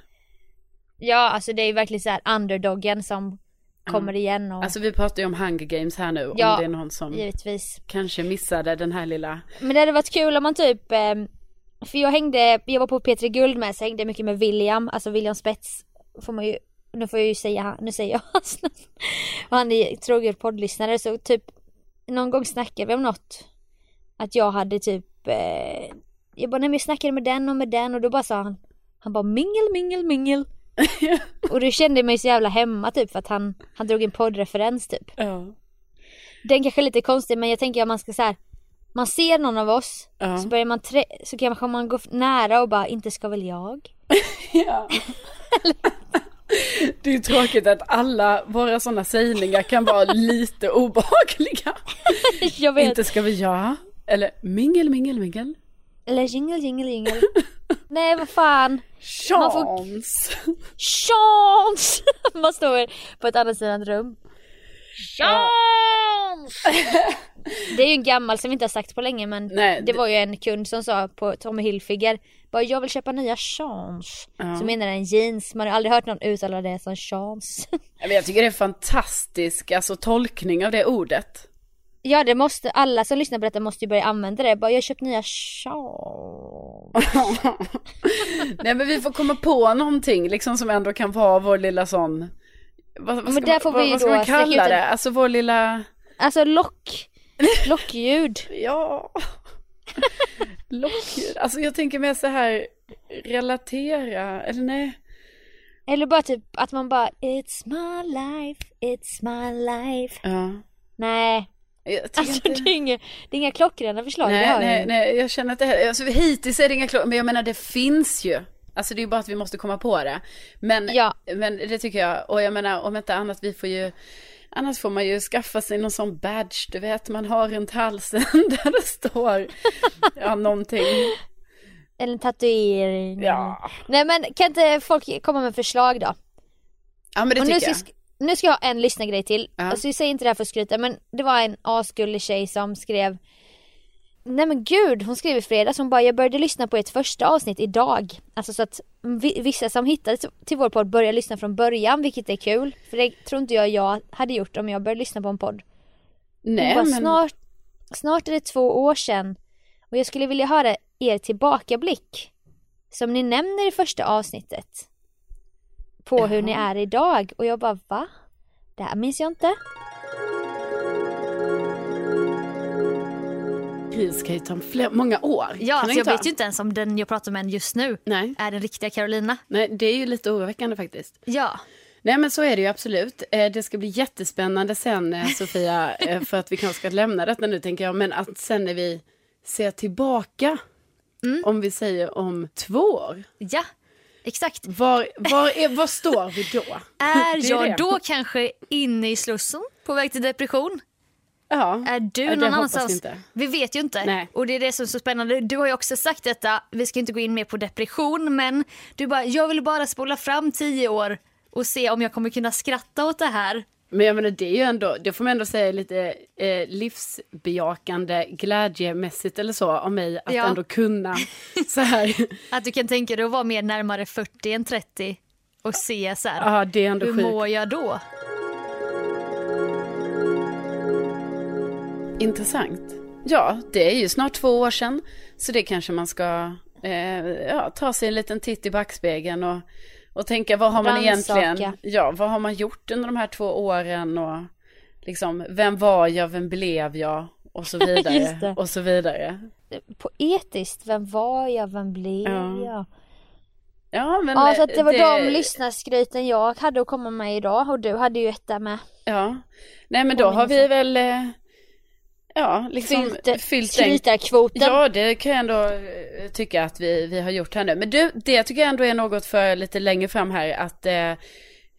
S2: Ja alltså det är ju verkligen så här underdoggen som kommer igen och
S1: Alltså vi pratar ju om Hunger Games här nu.
S2: Ja,
S1: om det är någon som
S2: givetvis.
S1: kanske missade den här lilla.
S2: Men det hade varit kul om man typ eh, För jag hängde, jag var på P3 Guld med så hängde mycket med William, alltså William Spets får man ju Nu får jag ju säga nu säger jag hans namn. Och han är trogen poddlyssnare så typ Någon gång snackade vi om något att jag hade typ, eh, jag bara nej men jag snackade med den och med den och då bara sa han, han bara mingel, mingel, mingel. och då kände jag mig så jävla hemma typ för att han, han drog en poddreferens typ.
S1: Ja.
S2: Den kanske är lite konstig men jag tänker att man ska så här, man ser någon av oss
S1: Ja.
S2: så börjar man trä- så kanske man gå nära och bara inte ska väl jag?
S1: Ja. Det är ju tråkigt att alla våra sådana sägningar kan vara lite obehagliga.
S2: jag vet.
S1: Inte ska vi göra. Eller mingel, mingel, mingel.
S2: Eller jingle jingle jingle. Nej vad fan. Man får-
S1: Chans.
S2: Chans! Man står på ett annat sidan rum. Chans! Det är ju en gammal som vi inte har sagt på länge men
S1: Nej,
S2: det
S1: det-
S2: var ju en kund som sa på Tommy Hilfiger bara jag vill köpa nya Chans.
S1: Ja.
S2: Så menar den jeans, man har aldrig hört någon uttala det som Chans.
S1: Jag tycker det är fantastisk alltså, tolkning av det ordet.
S2: Ja det måste, alla som lyssnar på detta måste ju börja använda det. Bara jag har köpt nya Chans.
S1: Nej men vi får komma på någonting liksom som ändå kan vara vår lilla sån. Vad, vad
S2: men där
S1: man,
S2: får vi
S1: vad, vad ska man kalla
S2: en-
S1: det? Alltså vår lilla,
S2: Alltså lock, lockljud.
S1: ja. Lockljud. Alltså jag tänker mer så här relatera, eller nej.
S2: Eller bara typ att man bara It's my life, it's my life.
S1: Ja.
S2: Nej, alltså det är inga, det är inga klockrena förslag.
S1: Nej,
S2: har
S1: nej,
S2: jag.
S1: nej, jag känner att det här, alltså hittills är det inga klart, men jag menar det finns ju. Alltså det är ju bara att vi måste komma på det. Men,
S2: Ja.
S1: men det tycker jag, och jag menar om inte annat vi får ju, annars får man ju skaffa sig någon sån badge, du vet man har runt halsen där det står, ja någonting.
S2: Eller en tatuering.
S1: Ja,
S2: Nej men kan inte folk komma med förslag då?
S1: ja men det
S2: Och
S1: tycker
S2: ska,
S1: jag.
S2: Nu ska jag ha en lyssnargrej till.
S1: Ja.
S2: Alltså jag säger inte det här för att skryta men det var en asgullig tjej som skrev Nej men gud, hon skrev i fredags, hon bara jag började lyssna på ett första avsnitt idag. Alltså så att vi- vissa som hittade till- vår podd börjar lyssna från början vilket är kul. För det tror inte jag jag hade gjort om jag började lyssna på en podd.
S1: Nej
S2: bara,
S1: men,
S2: snart, snart är det två år sedan och jag skulle vilja höra er tillbakablick. Som ni nämner i första avsnittet. På hur ni är idag och jag bara va? Det här minns jag inte.
S1: det ska ju ta fler, många år.
S3: Ja, alltså
S1: det
S3: jag
S1: inte
S3: vet
S1: ta?
S3: ju inte ens om den jag pratar med just nu
S1: Nej,
S3: är den riktiga Carolina.
S1: nej, det är ju lite oroväckande faktiskt.
S3: Ja,
S1: Nej men så är det ju absolut. Eh, Det ska bli jättespännande sen eh, Sofia, eh, för att vi kanske ska lämna detta nu tänker jag, men att sen när vi ser tillbaka,
S3: Mm.
S1: om vi säger om två år,
S3: ja, exakt.
S1: var, var, är, var står vi då?
S3: Är
S1: är
S3: jag
S1: det.
S3: då kanske inne i slussen på väg till depression?
S1: Ja,
S3: Är du någon
S1: hoppas vi
S3: annanstans?
S1: inte.
S3: Vi vet ju inte.
S1: Nej.
S3: Och det är det som är så spännande. Du har ju också sagt detta, vi ska inte gå in mer på depression, men du bara, jag vill bara spola fram tio år och se om jag kommer kunna skratta åt det här.
S1: Men jag menar det är ju ändå, det får man ändå säga lite eh, livsbejakande, glädjemässigt eller så av mig att
S3: Ja.
S1: ändå kunna så här,
S3: Att du kan tänka dig att vara mer närmare 40 än 30 och se så här,
S1: ja det är ändå
S3: hur
S1: sjukt.
S3: mår jag då?
S1: Intressant. Ja, det är ju snart två år sedan. Så det kanske man ska eh, ja, ta sig en liten titt i backspegeln och, och tänka vad har man
S2: Rannsaka.
S1: egentligen, ja vad har man gjort under de här två åren och liksom vem var jag, vem blev jag och så vidare och så vidare.
S2: Poetiskt, vem var jag, vem blev
S1: Ja.
S2: jag?
S1: Ja, men
S2: Ja så det var
S1: det-
S2: de lyssnarskryten jag hade att komma med idag och du hade ju ett där med.
S1: Ja, nej men då har vi väl, eh, ja liksom
S2: Fyllt,
S1: fyllt den
S2: skrytarkvoten.
S1: Ja, det kan jag ändå eh, tycka att vi, vi har gjort här nu. Men du, det tycker jag ändå är något för lite längre fram här. Att, eh,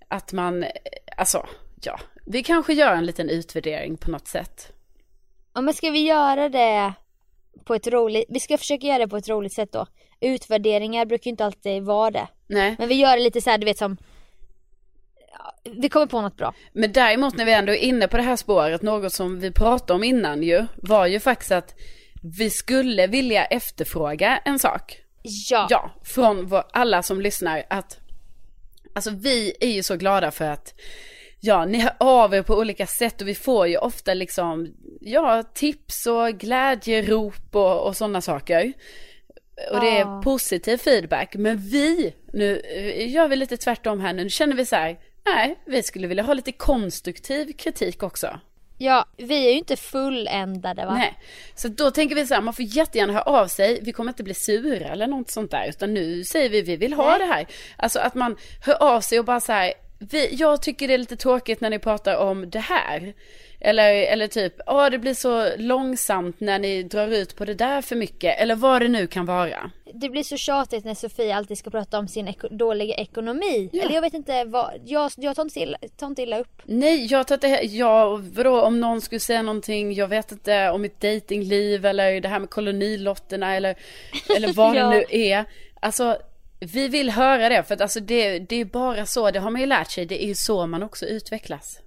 S1: att man, eh, alltså, ja, vi kanske gör en liten utvärdering på något sätt.
S2: Ja men ska vi göra det på ett roligt, vi ska försöka göra det på ett roligt sätt då. Utvärderingar brukar ju inte alltid vara det.
S1: Nej,
S2: Men vi gör det lite så här, du vet som Vi kommer på något bra.
S1: men däremot när vi ändå är inne på det här spåret, något som vi pratade om innan ju, var ju faktiskt att vi skulle vilja efterfråga en sak.
S2: Ja.
S1: Ja, från vår, alla som lyssnar att Alltså vi är ju så glada för att Ja, ni hör av er på olika sätt och vi får ju ofta liksom Ja, tips och glädjerop och, och sådana saker Och det är positiv feedback Men vi, nu gör vi lite tvärtom här nu, nu känner vi så här Nej, vi skulle vilja ha lite konstruktiv kritik också
S2: Ja, vi är ju inte fulländade va?
S1: Nej, så då tänker vi så här, man får jättegärna höra av sig. Vi kommer inte bli sura eller något sånt där, utan nu säger vi vi vill ha
S2: Nej.
S1: det här. Alltså att man hör av sig och bara så här, vi, jag tycker det är lite tråkigt när ni pratar om det här. Eller, eller typ, ja det blir så långsamt när ni drar ut på det där för mycket. Eller vad det nu kan vara.
S2: Det blir så tjatigt när Sofia alltid ska prata om sin eko- dåliga ekonomi.
S1: Ja.
S2: Eller jag vet inte vad, jag, jag tar, inte illa, tar inte illa upp.
S1: Nej, jag tar inte, ja vadå om någon skulle säga någonting, jag vet inte, om mitt datingliv eller det här med kolonilotterna eller, eller vad
S2: Ja.
S1: det nu är. Alltså, vi vill höra det för att alltså det, det är bara så, det har man ju lärt sig, det är ju så man också utvecklas.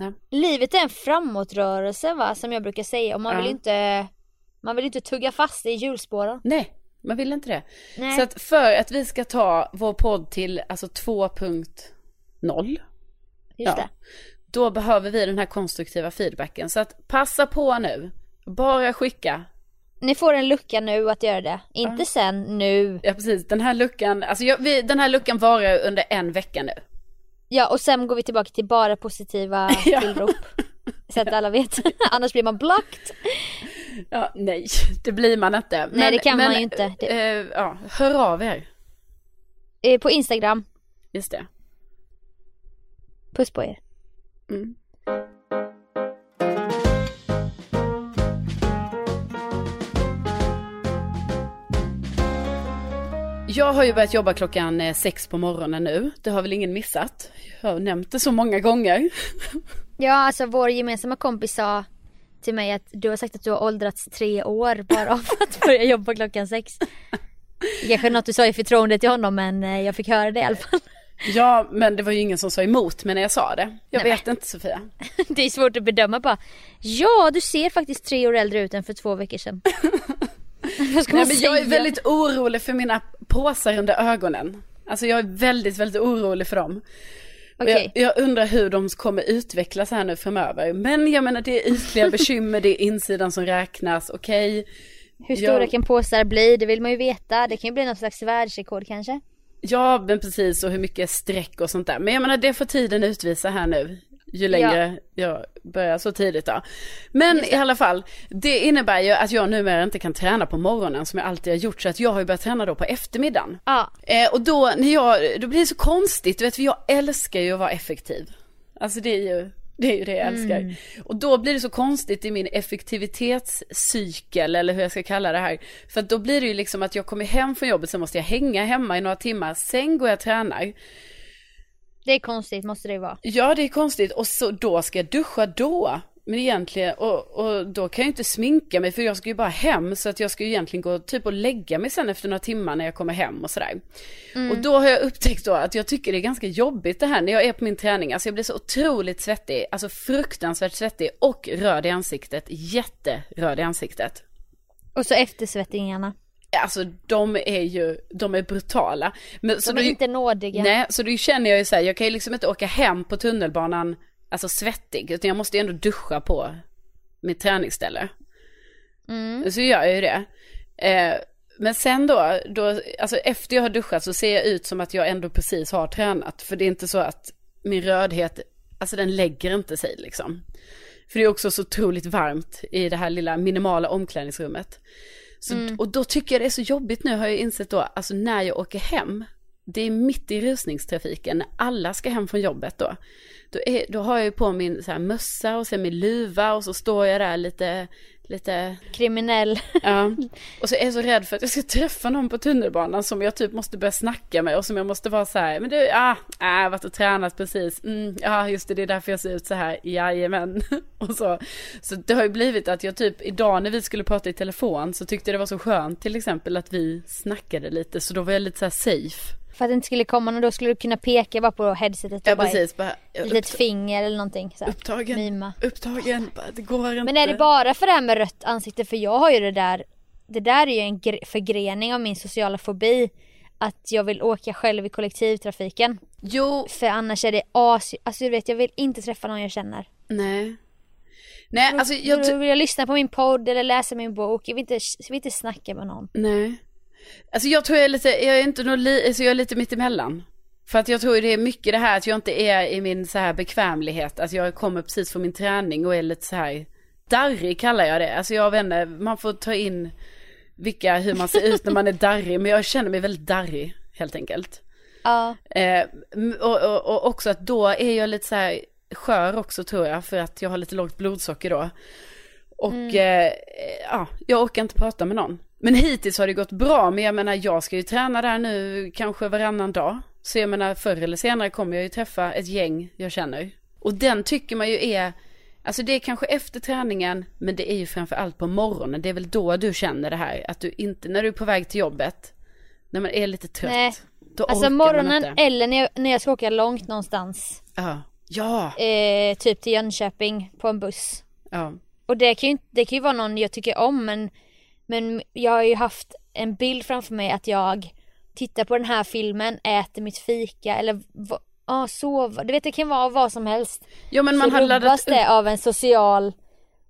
S1: Ja.
S2: Livet är en framåtrörelse va, som jag brukar säga och man
S1: Ja.
S2: vill inte Man vill inte tugga fast i hjulspåren.
S1: Nej, man vill inte det.
S2: Nej.
S1: Så att för att vi ska ta vår podd till alltså 2.0,
S2: Just
S1: ja.
S2: det.
S1: då behöver vi den här konstruktiva feedbacken. Så att passa på nu, bara skicka
S2: Ni får en lucka nu att göra det. Inte sen, nu.
S1: Ja precis, den här luckan, alltså jag, vi, den här luckan varar under en vecka nu.
S2: Ja och sen går vi tillbaka till bara positiva
S1: Ja.
S2: tillrop. Så att alla vet. Annars blir man blocked.
S1: Ja, nej, det blir man inte.
S2: Nej, det kan man ju inte. Det-
S1: eh, ja, hör av er.
S2: Eh, På Instagram.
S1: Just det.
S2: Puss på er.
S1: Mm. Jag har ju börjat jobba klockan eh, sex på morgonen nu. Det har väl ingen missat. Jag har nämnt det så många gånger.
S2: Ja alltså vår gemensamma kompis sa till mig att du har sagt att du har åldrats tre år bara av att börja jobba klockan sex. Kanske något du sa i förtroende till honom men eh, jag fick höra det i alla fall.
S1: Ja, men det var ju ingen som sa emot mig när jag sa det. Jag
S2: Nej,
S1: vet inte Sofia.
S2: Det är svårt att bedöma bara. Ja du ser faktiskt tre år äldre ut än för två veckor sedan. Ska
S1: Nej, men jag är väldigt orolig för mina påsar under ögonen. Alltså jag är väldigt, väldigt orolig för dem.
S2: Okej.
S1: Jag, jag undrar hur de kommer utvecklas här nu framöver. Men jag menar det är ytliga bekymmer, det är insidan som räknas, okej.
S2: Hur stora
S1: jag-
S2: kan påsar bli? Det vill man ju veta. Det kan ju bli något slags världsrekord kanske.
S1: Ja, men precis och hur mycket streck och sånt där. Men jag menar det får tiden utvisa här nu. Ju längre jag börjar så tidigt då. Men i alla fall, det innebär ju att jag numera inte kan träna på morgonen som jag alltid har gjort. Så att jag har ju börjat träna då på eftermiddagen.
S2: Ja.
S1: Eh, och då, när jag, då blir det så konstigt, du vet för jag älskar ju att vara effektiv. Alltså det är ju, det är ju det jag älskar. Och då blir det så konstigt i min effektivitetscykel, eller hur jag ska kalla det här. För då blir det ju liksom att jag kommer hem från jobbet, så måste jag hänga hemma i några timmar, sen går jag och tränar.
S2: Det är konstigt måste det ju vara.
S1: Ja, det är konstigt. Och så då ska jag duscha då. Men egentligen, och, och då kan jag inte sminka mig för jag ska ju bara hem. Så att jag ska ju egentligen gå typ och lägga mig sen efter några timmar när jag kommer hem och sådär. Och då har jag upptäckt då att jag tycker det är ganska jobbigt det här när jag är på min träning. Alltså jag blir så otroligt svettig, alltså fruktansvärt svettig och röd i ansiktet. Jätteröd i ansiktet.
S2: Och så eftersvettningarna.
S1: Alltså de är ju, de är brutala. Men, så
S2: De är
S1: då-
S2: inte nådiga.
S1: Nej, så då känner jag ju så här, jag kan ju liksom inte åka hem på tunnelbanan, alltså svettig, utan jag måste ju ändå duscha på mitt träningsställe.
S2: Mm.
S1: Så gör jag ju det. Eh, men sen då, då, alltså efter jag har duschat så ser jag ut som att jag ändå precis har tränat. För det är inte så att min rödhet, alltså den lägger inte sig liksom. För det är också så otroligt varmt i det här lilla minimala omklädningsrummet. Så, Och då tycker jag det är så jobbigt nu har jag insett då, alltså när jag åker hem, det är mitt i rusningstrafiken, när alla ska hem från jobbet då. Då, är, då har jag ju på min så här mössa och sen min luva och så står jag där lite, lite,
S2: Kriminell.
S1: ja. Och så är jag så rädd för att jag ska träffa någon på tunnelbanan som jag typ måste börja snacka med och som jag måste vara så här, men du, ah, äh, jag har varit och tränat precis, mm, ja just det, det är därför jag ser ut så här, jajamän. och så. Så det har ju blivit att jag typ, idag när vi skulle prata i telefon så tyckte jag det var så skönt till exempel att vi snackade lite, så då var jag lite så här safe.
S2: För att det inte skulle komma någon, då skulle du kunna peka bara på headsetet och
S1: Ja precis, bara,
S2: ett litet finger eller någonting. Så här.
S1: upptagen,
S2: Mima.
S1: upptagen, bara, det går inte.
S2: Men är det bara för det här med rött ansikte? För jag har ju det där, det där är ju en gre- förgrening av min sociala fobi. Att jag vill åka själv i kollektivtrafiken.
S1: Jo,
S2: För annars är det as, alltså du vet jag vill inte träffa någon jag känner.
S1: nej. Nej, alltså jag,
S2: Då vill jag lyssna på min podd eller läsa min bok. Jag vill inte, jag vill inte snacka med någon.
S1: Nej. Alltså jag tror jag är lite, jag är inte li, alltså jag är lite mittemellan. För att jag tror det är mycket det här att jag inte är i min så här bekvämlighet. Att jag kommer precis från min träning och är lite så här darrig kallar jag det. Alltså jag vet inte, man får ta in vilka, hur man ser ut när man är darrig. Men jag känner mig väldigt darrig helt enkelt.
S2: Ja.
S1: Eh, och, och, och också att då är jag lite så här skör också tror jag. För att jag har lite lågt blodsocker då. Och eh, ja, jag orkar inte prata med någon. Men hittills har det gått bra. Men jag menar jag ska ju träna där nu kanske varannan dag. Så jag menar förr eller senare kommer jag ju träffa ett gäng jag känner. Och den tycker man ju är, alltså det är kanske efter träningen, men det är ju framför allt på morgonen. Det är väl då du känner det här, att du inte, när du är på väg till jobbet, när man är lite trött.
S2: Nej.
S1: Då
S2: Alltså morgonen eller när jag, när jag ska åka långt någonstans.
S1: Ja, ja,
S2: Eh, typ till Jönköping på en buss.
S1: ja.
S2: Och det kan ju, inte- det kan ju vara någon jag tycker om men, men jag har ju haft en bild framför mig att jag tittar på den här filmen, äter mitt fika eller va- ja, sover. Det vet det kan vara vad som helst.
S1: Ja men man
S2: så
S1: har laddat
S2: det av en social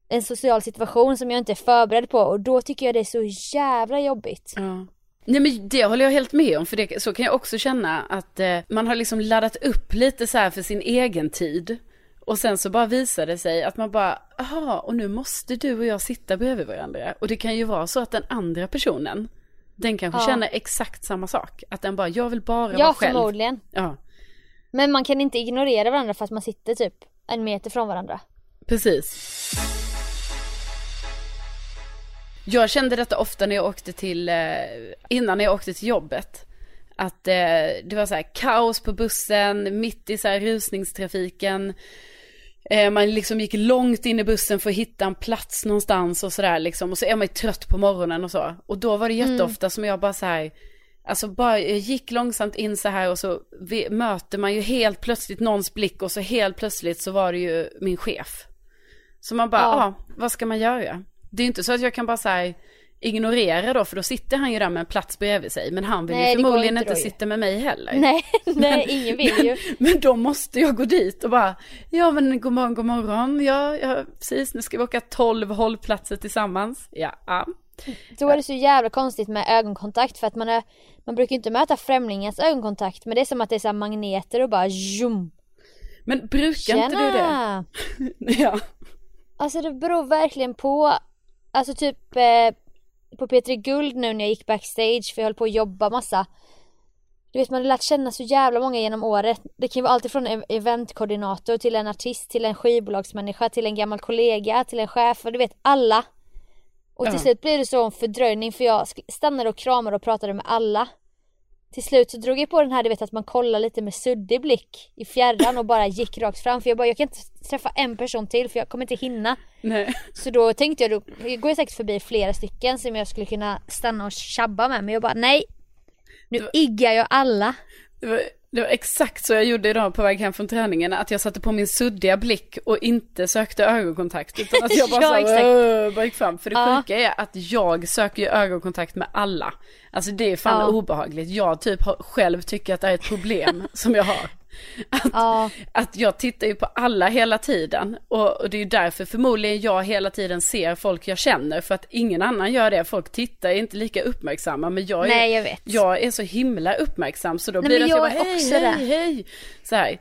S2: en social situation som jag inte är förberedd på och då tycker jag det är så jävla jobbigt.
S1: Ja. Nej men det håller jag helt med om, för det, så kan jag också känna att eh, man har liksom laddat upp lite så här för sin egen tid. Och sen så bara visar det sig att man bara, aha, och nu måste du och jag sitta bredvid varandra. Och det kan ju vara så att den andra personen, den kanske
S2: Ja.
S1: känner exakt samma sak. Att den bara, jag vill bara
S2: Ja
S1: vara själv.
S2: förmodligen.
S1: Ja,
S2: Men man kan inte ignorera varandra för att man sitter typ en meter från varandra.
S1: precis. Jag kände detta ofta när jag åkte till, eh, innan jag åkte till jobbet. Att eh, det var så här kaos på bussen, mitt i så här rusningstrafiken. Eh, man liksom gick långt in i bussen för att hitta en plats någonstans och sådär liksom. Och så är man ju trött på morgonen och så. Och då var det jätteofta som jag bara så här, alltså bara jag gick långsamt in så här och så vi, möter man ju helt plötsligt någons blick och så helt plötsligt så var det ju min chef. Så man bara, ja,
S2: Ja.
S1: vad ska man göra? Det är inte så att jag kan bara säga ignorera då, för då sitter han ju där med en plats bredvid sig. Men han vill
S2: Nej,
S1: ju förmodligen
S2: inte
S1: inte sitta med mig heller.
S2: Nej, nej ingen vill ju.
S1: Men då måste jag gå dit och bara, ja men god morgon, god morgon, ja, ja precis, nu ska vi åka 12 hållplatser tillsammans. Ja, ja.
S2: Då är det så jävla konstigt med ögonkontakt för att man är Man brukar inte möta främlingars ögonkontakt men det är som att det är så magneter och bara zoom.
S1: Men brukar inte du det?
S2: Tjena!
S1: Ja.
S2: Alltså det beror verkligen på Alltså typ eh, På P3 Guld nu när jag gick backstage för jag höll på att jobba massa. Du vet man har lärt känna så jävla många genom året. Det kan ju vara allt från en eventkoordinator till en artist till en skivbolagsmänniska till en gammal kollega till en chef och du vet alla. Och till
S1: Ja.
S2: slut blir det så en fördröjning för jag stannade och kramade och pratade med alla Till slut så drog jag på den här du vet att man kollar lite med suddig blick i fjärran och bara gick rakt fram. För jag bara jag kan inte träffa en person till för jag kommer inte hinna.
S1: Nej.
S2: så då tänkte jag, då går jag säkert förbi flera stycken som jag skulle kunna stanna och tjabba med. Men jag bara nej. Nu iggar jag alla.
S1: Det var, det var exakt så jag gjorde idag på väg hem från träningen. Att jag satte på min suddiga blick och inte sökte ögonkontakt. Utan att jag bara,
S2: Ja,
S1: så, bara gick fram. För det
S2: Ja.
S1: sjuka är att jag söker ögonkontakt med alla. Alltså det är fan
S2: Ja.
S1: obehagligt. Jag typ själv tycker att det är ett problem som jag har. Att,
S2: Ja.
S1: att jag tittar ju på alla hela tiden. Och, och det är ju därför förmodligen jag hela tiden ser folk jag känner. För att ingen annan gör det. Folk tittar är inte lika uppmärksamma. Men jag är,
S2: Nej, jag vet.
S1: jag är så himla uppmärksam. Så då
S2: Nej,
S1: blir det att jag
S2: jag
S1: bara hej, hej, hej. Så här.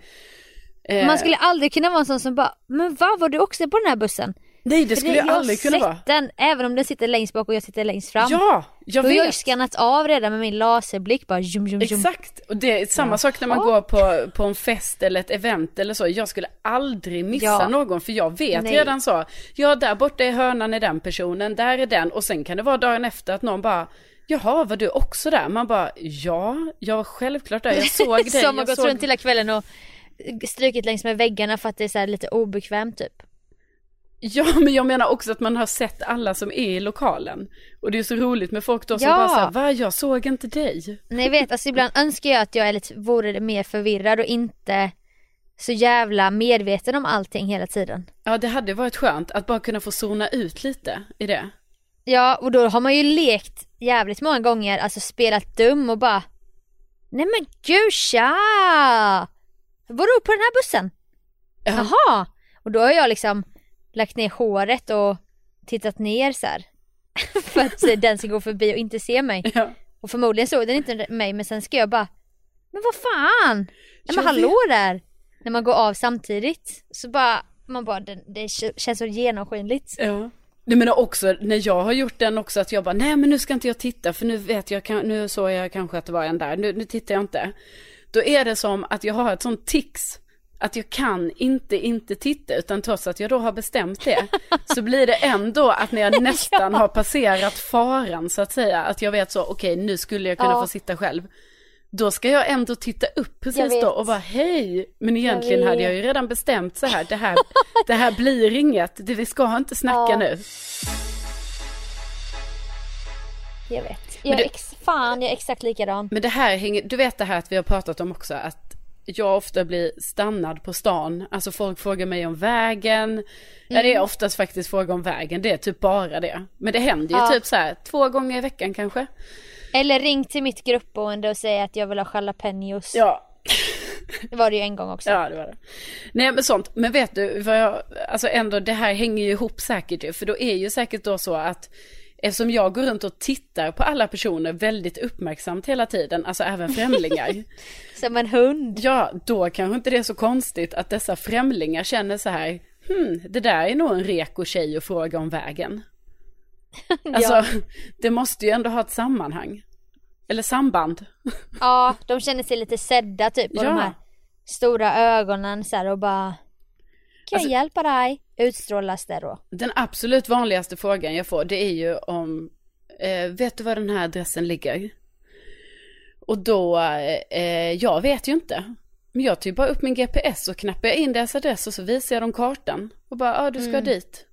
S1: Eh,
S2: Man skulle aldrig kunna vara en sån som bara Men vad var du också på den här bussen?
S1: Nej det skulle jag aldrig kunna vara.
S2: den även om den sitter längst bak och jag sitter längst fram
S1: Ja, jag
S2: Då har jag ju
S1: vet.
S2: skannat av redan med min laserblick bara zoom, zoom, zoom.
S1: Exakt, och det är samma sak när man går på, på en fest eller ett event eller så. Jag skulle aldrig missa
S2: Ja.
S1: någon för jag vet
S2: Nej.
S1: redan så. Ja, där borta är hörnan är den personen, där är den och sen kan det vara dagen efter att någon bara Jaha, var du också där? Man bara, ja, jag var självklart där, jag såg dig.
S2: Som har gått
S1: såg...
S2: runt hela kvällen och strukit längs med väggarna för att det är så här lite obekvämt typ
S1: Ja, men jag menar också att man har sett alla som är i lokalen. Och det är så roligt med folk då som
S2: Ja.
S1: bara såhär, va, jag såg inte dig.
S2: Nej jag vet, alltså ibland önskar jag att jag är lite, vore mer förvirrad och inte så jävla medveten om allting hela tiden.
S1: Ja, det hade varit skönt att bara kunna få zona ut lite i det.
S2: Ja, och då har man ju lekt jävligt många gånger, alltså spelat dum och bara Nej men gud tja! Var du på den här bussen?
S1: Ja.
S2: Jaha! Och då har jag liksom lagt ner håret och tittat ner så här. För att den ska gå förbi och inte se mig.
S1: Ja.
S2: Och förmodligen såg den inte mig men sen ska jag bara Men vad fan! Nej, men hallå där! När man går av samtidigt så bara, man bara, det, det känns så genomskinligt.
S1: Ja. Nej men också när jag har gjort den också att jag bara, nej men nu ska inte jag titta för nu vet jag, nu såg jag kanske att det var en där, nu, nu tittar jag inte. Då är det som att jag har ett sånt tics, att jag kan inte inte titta utan trots att jag då har bestämt det så blir det ändå att när jag nästan har passerat faran så att säga, att jag vet så, okej nu skulle jag kunna
S2: Ja.
S1: få sitta själv. Då ska jag ändå titta upp
S2: Jag
S1: precis då och bara hej, men egentligen
S2: vet.
S1: hade jag ju redan bestämt så här, det här, det här blir inget, det, vi ska inte snacka
S2: Ja.
S1: nu.
S2: Jag vet. Jag
S1: du-
S2: är ex, fan, jag är exakt likadan.
S1: Men det här hänger, du vet det här att vi har pratat om också att jag ofta blir stannad på stan. Alltså folk frågar mig om vägen. Ja det är oftast faktiskt fråga om vägen, det är typ bara det. Men det händer ju
S2: Ja.
S1: typ så här två gånger i veckan kanske.
S2: Eller ring till mitt gruppboende och säg att jag vill ha jalapenos.
S1: Ja,
S2: Det var det ju en gång också.
S1: ja det var det. Nej men sånt, men vet du vad jag, alltså ändå det här hänger ju ihop säkert ju. För då är ju säkert då så att Eftersom jag går runt och tittar på alla personer väldigt uppmärksamt hela tiden, alltså även främlingar.
S2: Som en hund.
S1: Ja, då kanske inte det är så konstigt att dessa främlingar känner så här, hmm, det där är nog en reko tjej att fråga om vägen. Alltså,
S2: Ja.
S1: det måste ju ändå ha ett sammanhang. Eller samband.
S2: Ja, de känner sig lite sedda typ. Och
S1: Ja.
S2: de här stora ögonen så här och bara Kan
S1: Alltså-
S2: jag hjälpa dig? Utstrålas det då.
S1: Den absolut vanligaste frågan jag får, det är ju om, eh, vet du var den här adressen ligger? Och då, eh, jag vet ju inte. Men jag tar ju bara upp min GPS och knappar in deras adress och så visar jag dem kartan. Och bara, ja ah, du ska dit.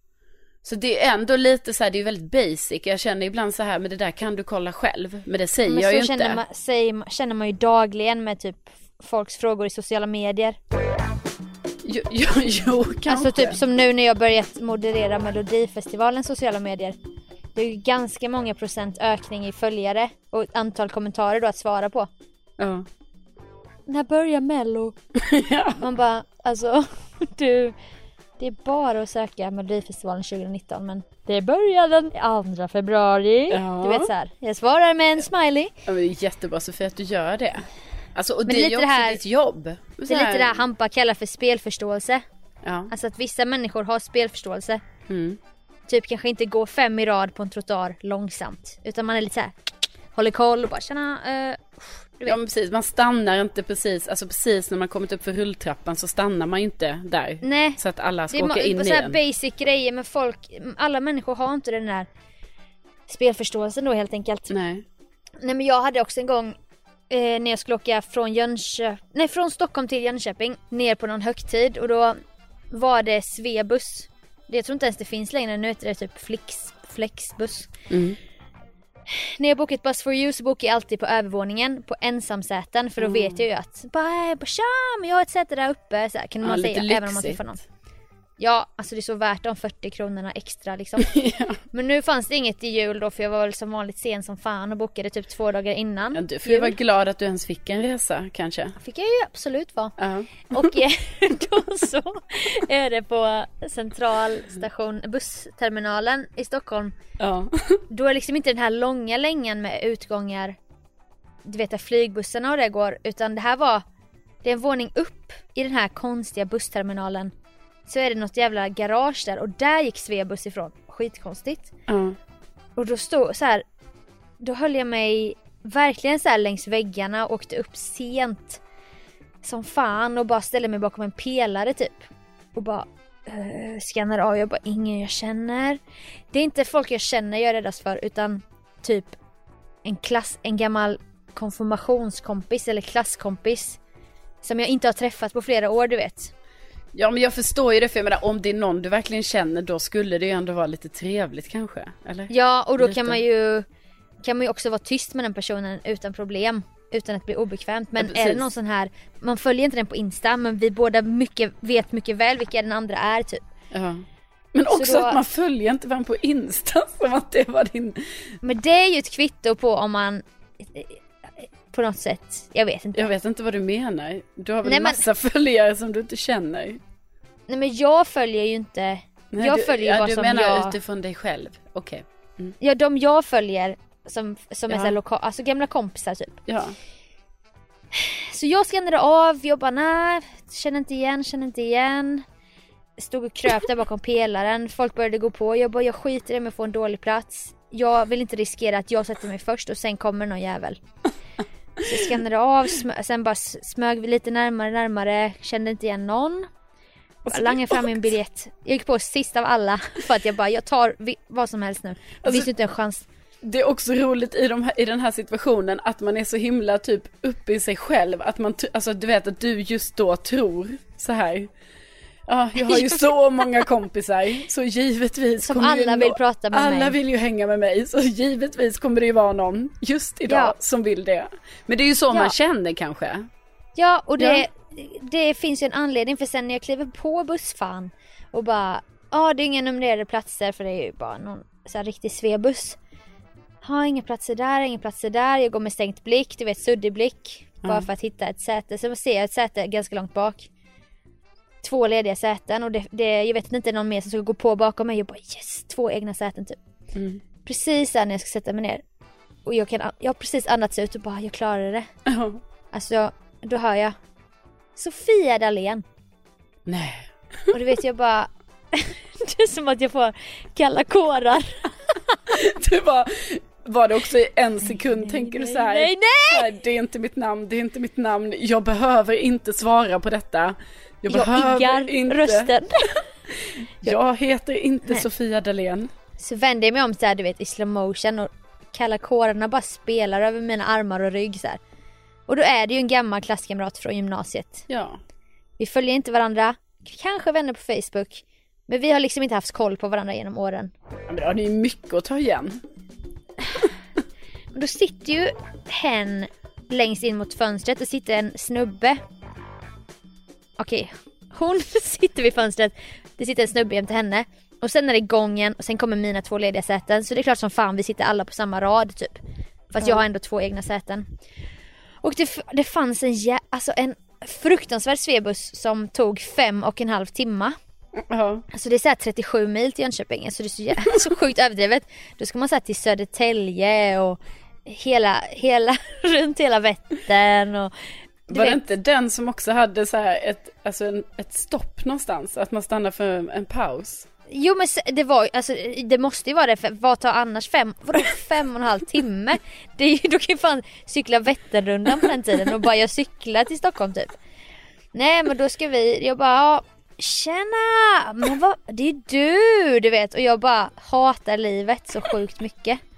S1: Så det är ändå lite så här, det är väldigt basic. Jag känner ibland så här, men det där kan du kolla själv. Men det säger
S2: Men
S1: jag
S2: så
S1: ju
S2: känner
S1: inte.
S2: man, säger, känner man ju dagligen med typ folks frågor i sociala medier.
S1: Jo, jo, jo kanske.
S2: Alltså typ som nu när jag börjat moderera Melodifestivalens sociala medier. Det är ju ganska många procent ökning i följare och antal kommentarer då att svara på.
S1: Ja.
S2: När börjar mello?
S1: ja.
S2: Man bara, alltså du, det är bara att söka Melodifestivalen 2019 men det börjar den 2 februari.
S1: Ja.
S2: Du vet så här. jag svarar med en smiley.
S1: Ja, men det är jättebra Sofie att du gör det. Alltså, och
S2: Men
S1: det är ju
S2: det
S1: också
S2: här-
S1: ditt jobb.
S2: Det är lite det här Hampa kallar för spelförståelse.
S1: Ja.
S2: Alltså att vissa människor har spelförståelse.
S1: Mm.
S2: Typ kanske inte gå fem i rad på en trottoar långsamt. Utan man är lite så här. håller koll och bara tjena, du vet.
S1: Ja men precis, man stannar inte precis, alltså precis när man kommit upp för rulltrappan så stannar man ju inte där.
S2: Nej,
S1: Så att alla ska
S2: det är
S1: åka in i
S2: här
S1: en.
S2: basic grejer men folk, alla människor har inte den där spelförståelsen då helt enkelt.
S1: Nej.
S2: Nej men jag hade också en gång eh, när jag skulle åka från Jönköping, nej från Stockholm till Jönköping ner på någon högtid och då var det Svebuss. Det- Jag tror inte ens det finns längre, nu heter det typ Flix, Flexbuss.
S1: Mm.
S2: När jag bokar ett Bus for you så bokar jag alltid på övervåningen på ensamsäten för då
S1: Mm.
S2: vet jag ju att bara, bara tja men jag har ett säte där uppe så här, kan
S1: Ja,
S2: man
S1: lite
S2: säga även om man träffar någon. Ja, alltså det är så värt de 40 kronorna extra liksom.
S1: ja.
S2: Men nu fanns det inget i jul då för jag var väl som vanligt sen som fan och bokade typ två dagar innan.
S1: ja, du får ju vara glad att du ens fick en resa kanske.
S2: fick jag ju absolut vara.
S1: Ja.
S2: Och eh, då så är det på centralstation bussterminalen i Stockholm.
S1: Ja.
S2: Då är liksom inte den här långa längan med utgångar, du vet där flygbussarna och det går, utan det här var, det är en våning upp i den här konstiga bussterminalen. Så är det något jävla garage där och där gick Svebuss ifrån. Skitkonstigt.
S1: ja.
S2: Och då stod så här, då höll jag mig verkligen så här längs väggarna och åkte upp sent som fan och bara ställde mig bakom en pelare typ. Och bara uh, skannar av, jag bara ingen jag känner. Det är inte folk jag känner jag är räddast för utan typ en klass, en gammal konfirmationskompis eller klasskompis. Som jag inte har träffat på flera år du vet.
S1: Ja men jag förstår ju det för jag menar om det är någon du verkligen känner då skulle det ju ändå vara lite trevligt kanske. Eller?
S2: Ja och då
S1: Lite.
S2: kan man ju kan man ju också vara tyst med den personen utan problem. Utan att bli obekvämt. Men
S1: Ja,
S2: är det någon sån här, man följer inte den på Insta men vi båda mycket, vet mycket väl vilka den andra är typ.
S1: Ja. Men
S2: Så
S1: också
S2: då-
S1: att man följer inte varandra på Insta som att det var din...
S2: Men det är ju ett kvitto på om man på något sätt, jag vet inte.
S1: Jag vet inte vad du menar. Du har väl
S2: Nej, men-
S1: massa följare som du inte känner?
S2: Nej men jag följer ju inte,
S1: Nej,
S2: jag
S1: du,
S2: följer ju
S1: ja,
S2: vad
S1: du
S2: som
S1: menar
S2: jag,
S1: utifrån dig själv? Okej.
S2: ja de jag följer som, som är
S1: Ja.
S2: så här lokal, alltså gamla kompisar typ.
S1: Ja.
S2: Så Så jag skannade av, jag bara nej, känner inte igen, känner inte igen. Stod och kröp där bakom pelaren, folk började gå på. Jag bara jag skiter i om jag får en dålig plats. Jag vill inte riskera att jag sätter mig först och sen kommer någon jävel. Så jag skannade av, sen bara smög vi lite närmare, närmare, kände inte igen någon. Bara langade fram min biljett. Jag gick på sist av alla för att jag bara, jag tar vad som helst nu. Det
S1: Alltså-
S2: finns ju inte en chans.
S1: Det är också roligt i, de här, i den här situationen att man är så himla typ uppe i sig själv. Att man, alltså du vet att du just då tror så här. Ja, jag har ju så många kompisar så givetvis
S2: Som
S1: kommer ju
S2: alla vill
S1: nå-
S2: prata med
S1: Alla
S2: mig.
S1: vill ju hänga med mig så givetvis kommer det ju vara någon just idag
S2: Ja.
S1: som vill det. Men det är ju så man känner kanske.
S2: Ja och det, det finns ju en anledning för sen när jag kliver på bussfan och bara, ja det är inga numrerade platser för det är ju bara någon så här riktig svebuss. Har inga platser där, inga platser där. Jag går med stängt blick, du vet suddig blick. Bara för att hitta ett säte. Så ser jag ett säte ganska långt bak. Två lediga säten och det, det, jag vet inte någon mer som ska gå på bakom mig. Jag bara yes, två egna säten typ.
S1: Mm.
S2: Precis där när jag ska sätta mig ner. Och jag, kan, jag har precis andats ut och bara jag klarade det.
S1: Ja.
S2: Alltså, då hör jag Sofia Dalén.
S1: Nej.
S2: Och du vet jag bara Det är som att jag får kalla kårar.
S1: Det var, var det också i en sekund tänker du så här.
S2: Nej, nej!
S1: så här, Det är inte mitt namn, det är inte mitt namn. Jag behöver inte svara på detta. Jag,
S2: Jag iggar
S1: inte.
S2: rösten.
S1: Jag heter inte
S2: Nej.
S1: Sofia Dalén.
S2: Så vänder jag mig om så här, du vet i slow motion och kalla kårarna bara spelar över mina armar och rygg så här. Och då är det ju en gammal klasskamrat från gymnasiet.
S1: Ja.
S2: Vi följer inte varandra, kanske vänner på Facebook. Men vi har liksom inte haft koll på varandra genom åren.
S1: Men det har ju mycket att ta igen.
S2: Och då sitter ju hen längst in mot fönstret och sitter en snubbe. Okej, hon sitter vid fönstret. Det sitter en snubbe jämte henne. Och sen är det gången och sen kommer mina två lediga säten. Så det är klart som fan vi sitter alla på samma rad typ. Fast jag har ändå två egna säten. Och det, det fanns en, jä- alltså en fruktansvärd svebuss som tog fem och en halv timma.
S1: Ja.
S2: Alltså det är såhär 37 mil till Jönköping, så det är så, jä- så sjukt överdrivet. Då ska man säga till Södertälje och hela, hela, runt hela Vättern och du
S1: Var det inte den som också hade så här ett, alltså en, ett stopp någonstans? Att man stannar för en paus?
S2: Jo men det var alltså det måste ju vara det för vad tar annars fem, vadå fem och en halv timme? Det är ju, då kan ju fan cykla Vätternrundan på den tiden och bara jag cyklar till Stockholm typ. Nej men då ska vi, jag bara ja, Tjena! Men vad, det är du du vet och jag bara hatar livet så sjukt mycket.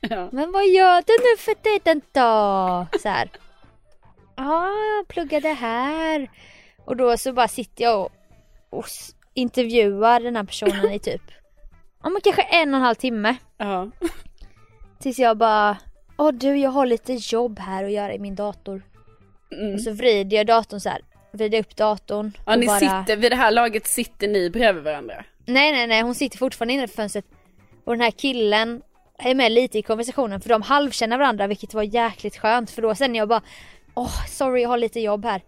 S1: Ja.
S2: Men vad gör du nu för tiden då? Så här. Ja, jag pluggade här. Och då så bara sitter jag och, och intervjuar den här personen i typ, ja men kanske en och en halv timme.
S1: Ja.
S2: Tills jag bara, åh du jag har lite jobb här att göra i min dator.
S1: Mm.
S2: Och så vrider jag datorn så här, vrider upp datorn.
S1: Ja, ni
S2: bara...
S1: sitter, vid det här laget sitter ni bredvid varandra.
S2: Nej nej nej hon sitter fortfarande inne för fönstret. Och den här killen är med lite i konversationen för de halvkänner varandra vilket var jäkligt skönt för då sen jag bara Åh sorry jag har lite jobb här.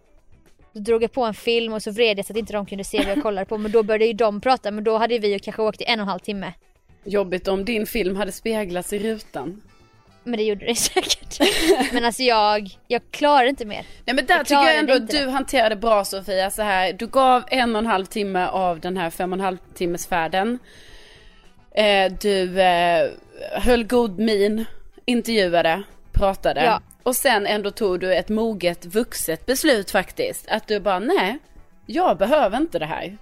S2: Då drog jag på en film och så vred jag så att inte de kunde se vad jag kollade på men då började ju de prata men då hade vi ju kanske åkt i en och en halv timme.
S1: Jobbigt om din film hade speglats i rutan.
S2: Men det gjorde det säkert. men alltså jag, jag klarar inte mer.
S1: Nej men där
S2: Jag
S1: tycker jag ändå att du hanterade bra Sofia så här. Du gav en och en halv timme av den här fem och en halv timmes färden. Eh, du eh, höll god min, intervjuade, pratade.
S2: Ja.
S1: Och sen ändå tog du ett moget vuxet beslut faktiskt. Att du bara nej, jag behöver inte det här.